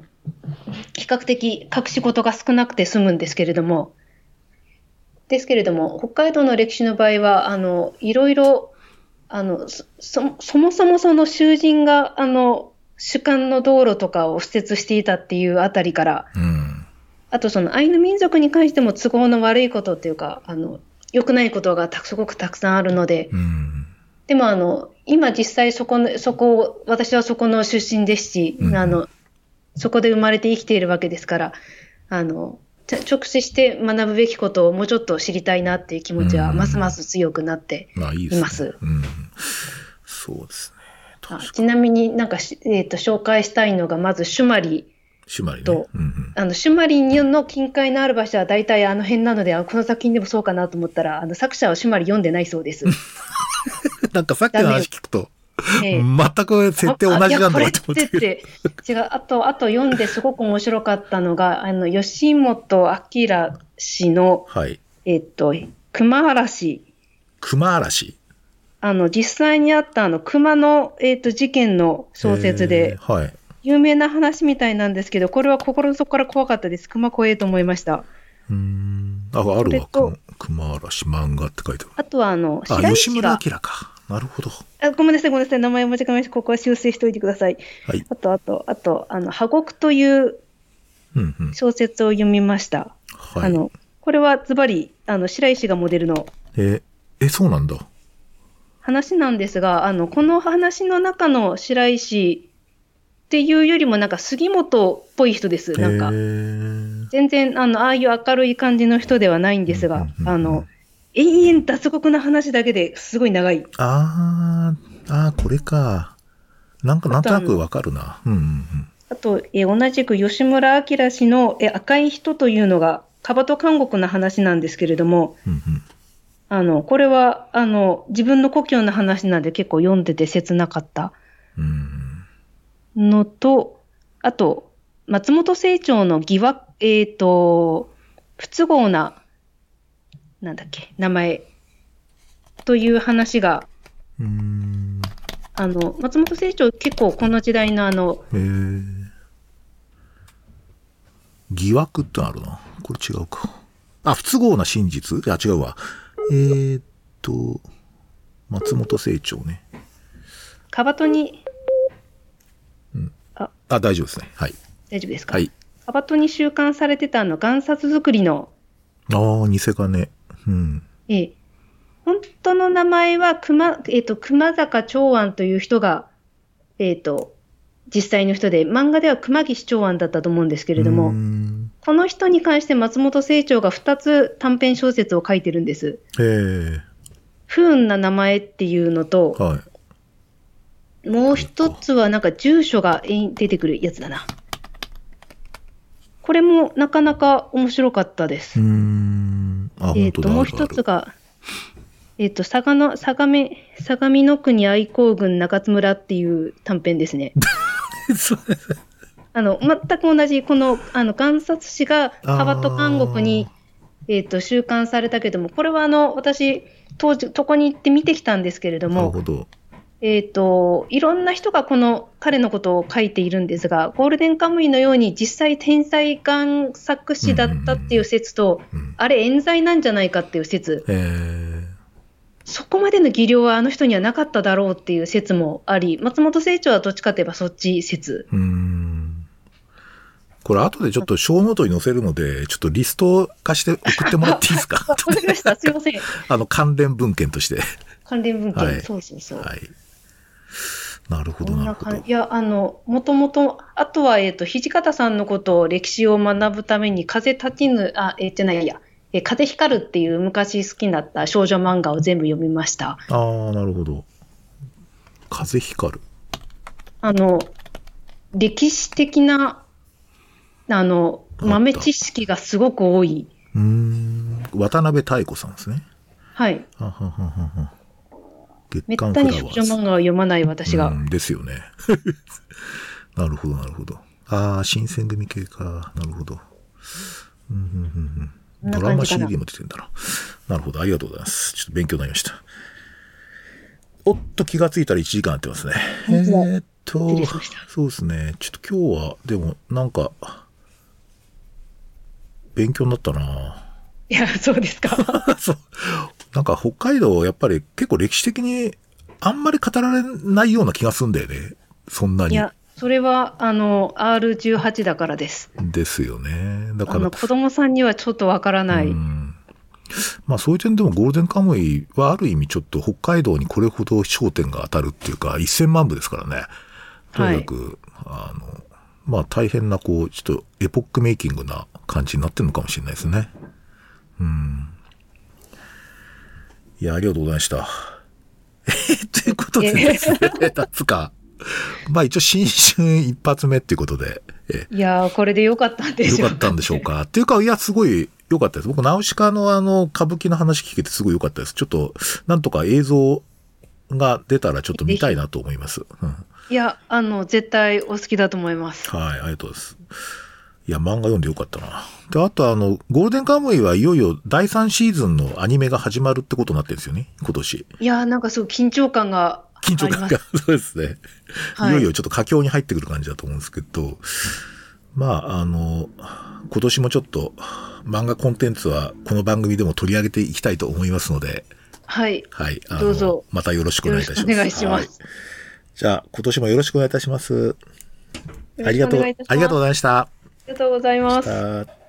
Speaker 2: 比較的隠し事が少なくて済むんですけれども、ですけれども北海道の歴史の場合はあのいろいろあのそそそもそもその囚人があの主幹の道路とかを敷設していたっていうあたりから、
Speaker 1: うん。
Speaker 2: あとそのアイヌ民族に関しても都合の悪いことっていうか、あの、良くないことがたすごくたくさんあるので、
Speaker 1: うん。
Speaker 2: でもあの、今実際そこの、そこ、私はそこの出身ですし、
Speaker 1: うん
Speaker 2: あの、そこで生まれて生きているわけですから、あの、直視して学ぶべきことをもうちょっと知りたいなっていう気持ちは
Speaker 1: うん
Speaker 2: ますます強くなって
Speaker 1: まあい
Speaker 2: ます。
Speaker 1: うん。そうですね。
Speaker 2: ちなみになんかし、えっ、と、紹介したいのが、まず、シュマリ。
Speaker 1: シュマリね
Speaker 2: と。
Speaker 1: うんうん。
Speaker 2: あの、シュマリの近海のある場所は大体あの辺なので、あこの作品でもそうかなと思ったら、あの、作者はシュマリ読んでないそうです。
Speaker 1: なんかさっきの話聞くと、
Speaker 2: ええ
Speaker 1: 全く設定同じなんだと思って
Speaker 2: って違う。あと、あと読んですごく面白かったのが、あの、吉本明氏の、
Speaker 1: はい。
Speaker 2: えっと、熊嵐。
Speaker 1: 熊嵐？
Speaker 2: あの、実際にあったあの、熊の、えっと、事件の小説で、
Speaker 1: えーはい。
Speaker 2: 有名な話みたいなんですけど、これは心の底から怖かったです。熊怖えと思いました。
Speaker 1: うーん。あ、あるわ。熊嵐漫画って書いてある。
Speaker 2: あとは、あの、
Speaker 1: あ、吉村
Speaker 2: が
Speaker 1: 明か。なるほど。
Speaker 2: あごめんなさい、ごめんなさい。名前を間違えました。ここは修正しておいてください。
Speaker 1: はい。
Speaker 2: あと、あと、あと、あの、破獄という
Speaker 1: うんうん。
Speaker 2: 小説を読みました。
Speaker 1: はい。
Speaker 2: あの、これはズバリ、あの、白石がモデルの
Speaker 1: え、え、そうなんだ。
Speaker 2: 話なんですが、あの、この話の中の白石っていうよりも、なんか杉本っぽい人です。なんか全然、あの、ああいう明るい感じの人ではないんですが
Speaker 1: うんうんうん、うん
Speaker 2: あの、延々脱獄な話だけですごい長い。
Speaker 1: あー、あー、これか。なんか、なんとなくわかるな。うんうんうん。
Speaker 2: あと、えー同じく吉村明氏の、えー赤い人というのが、カバト監獄の話なんですけれども、
Speaker 1: うんうん。
Speaker 2: あの、これは、あの、自分の故郷の話なんで結構読んでて切なかった
Speaker 1: うん。
Speaker 2: のと、あと、松本清張の疑惑、えっ、と、不都合な、なんだっけ、名前、という話が、
Speaker 1: うーん。
Speaker 2: あの、松本清張結構この時代のあの、
Speaker 1: 疑惑ってのあるな。これ違うか。あ、不都合な真実？いや、違うわ。えーっと、松本清張ね。
Speaker 2: カバトに、
Speaker 1: あ、大丈夫ですね。はい。
Speaker 2: 大丈夫ですか、
Speaker 1: はい。
Speaker 2: カバトに収監されてたあの、岩札作りの、
Speaker 1: ああ、偽金。うん。
Speaker 2: ええ本当の名前は熊、えっ、と、熊坂長安という人が、えっ、と、実際の人で、漫画では熊岸長安だったと思うんですけれども、
Speaker 1: ん
Speaker 2: この人に関して松本清張が2つ短編小説を書いてるんです。不運な名前っていうのと、
Speaker 1: はい。
Speaker 2: もう一つはなんか住所が出てくるやつだな。これもなかなか面白かったです。
Speaker 1: うーん。あ、
Speaker 2: えっ、と、
Speaker 1: 本当だ。
Speaker 2: もう一つが、えっ、と、相の、相模、相模の国愛好郡中津村っていう短編ですね。
Speaker 1: あ
Speaker 2: の、全く同じ、この、あの、岩札氏が、
Speaker 1: あー
Speaker 2: カバト監獄に、えっ、と、収監されたけども、これはあの、私、当時、そこに行って見てきたんですけれども、
Speaker 1: なるほど。
Speaker 2: えっ、と、いろんな人がこの彼のことを書いているんですが、ゴールデンカムイのように実際天才贋作師だったっていう説と、
Speaker 1: うん。
Speaker 2: あれ冤罪なんじゃないかっていう説、
Speaker 1: へえ。
Speaker 2: そこまでの技量はあの人にはなかっただろうっていう説もあり、松本清張はどっちかといえばそっち説。
Speaker 1: うーん。これ後でちょっと小ノートに載せるので、ちょっとリスト化して送ってもらっていいですか？
Speaker 2: わかりました。すいません。
Speaker 1: あの、関連文献として。
Speaker 2: 関連文献。
Speaker 1: はい
Speaker 2: そうそうそう。
Speaker 1: はい。なるほど、なるほど。
Speaker 2: い。や、あの、もともと、あとは、えっ、と、土方さんのことを歴史を学ぶために、風立ちぬ、あ、えーじゃないや、えー風光るっていう昔好きだった少女漫画を全部読みました。
Speaker 1: ああ、なるほど。風光る。
Speaker 2: あの、歴史的な、あの、豆知識がすごく多い。
Speaker 1: うーん。渡辺太子さんですね。
Speaker 2: はい。
Speaker 1: ははははは。月
Speaker 2: めっ
Speaker 1: 刊
Speaker 2: たに少女
Speaker 1: フラワーズ。
Speaker 2: 漫画を読まない私が。
Speaker 1: うん、ですよね。なるほど、なるほど。ああ、新選組系か。なるほど。うんうんうんドラマ CD も出てんだな。なるほど、ありがとうございます。ちょっと勉強になりました。おっと、気がついたら1時間やってますね。えーっとそうですね。ちょっと今日は、でも、なんか、勉強になったな
Speaker 2: いや、そうですか。
Speaker 1: そう。なんか北海道、やっぱり結構歴史的にあんまり語られないような気がするんだよね。そんなに。
Speaker 2: いや、それは、あの、R18 だからです。
Speaker 1: ですよね。だから
Speaker 2: 子供さんにはちょっとわからない。
Speaker 1: うんまあそういう点でもゴールデンカムイはある意味ちょっと北海道にこれほど焦点が当たるっていうか1000万部ですからね。とにかく、あの、まあ大変なこう、ちょっとエポックメイキングな感じになってるのかもしれないですね。うん。いや、ありがとうございました。えということでですね、夏か？まあ一応新春一発目っていうことで、え
Speaker 2: いやー、これでよかったんですよ。
Speaker 1: よかったんでしょうか？っていうか、いや、すごい良かったです。僕、ナウシカのあの、歌舞伎の話聞けてすごい良かったです。ちょっと、なんとか映像が出たらちょっと見たいなと思います。うん。
Speaker 2: いや、あの、絶対お好きだと思います。
Speaker 1: はい、ありがとうございます。いや、漫画読んでよかったな。で、あとあの、ゴールデンカムイはいよいよ第3シーズンのアニメが始まるってことになってるんですよね、今年。
Speaker 2: いやー、なんかすごい緊張感が。
Speaker 1: 緊張感が、そうですね。
Speaker 2: はい
Speaker 1: いよいよちょっと佳境に入ってくる感じだと思うんですけど、まあ、あの、今年もちょっと漫画コンテンツはこの番組でも取り上げていきたいと思いますので、
Speaker 2: はい。
Speaker 1: はい。
Speaker 2: どうぞ
Speaker 1: またよろしくお願いいたします。
Speaker 2: お願いします
Speaker 1: はいじゃあ、今年もよろしくお願いいたします。ありがとう、
Speaker 2: 願いいたします
Speaker 1: ありがとうございました。
Speaker 2: ありがとうございます。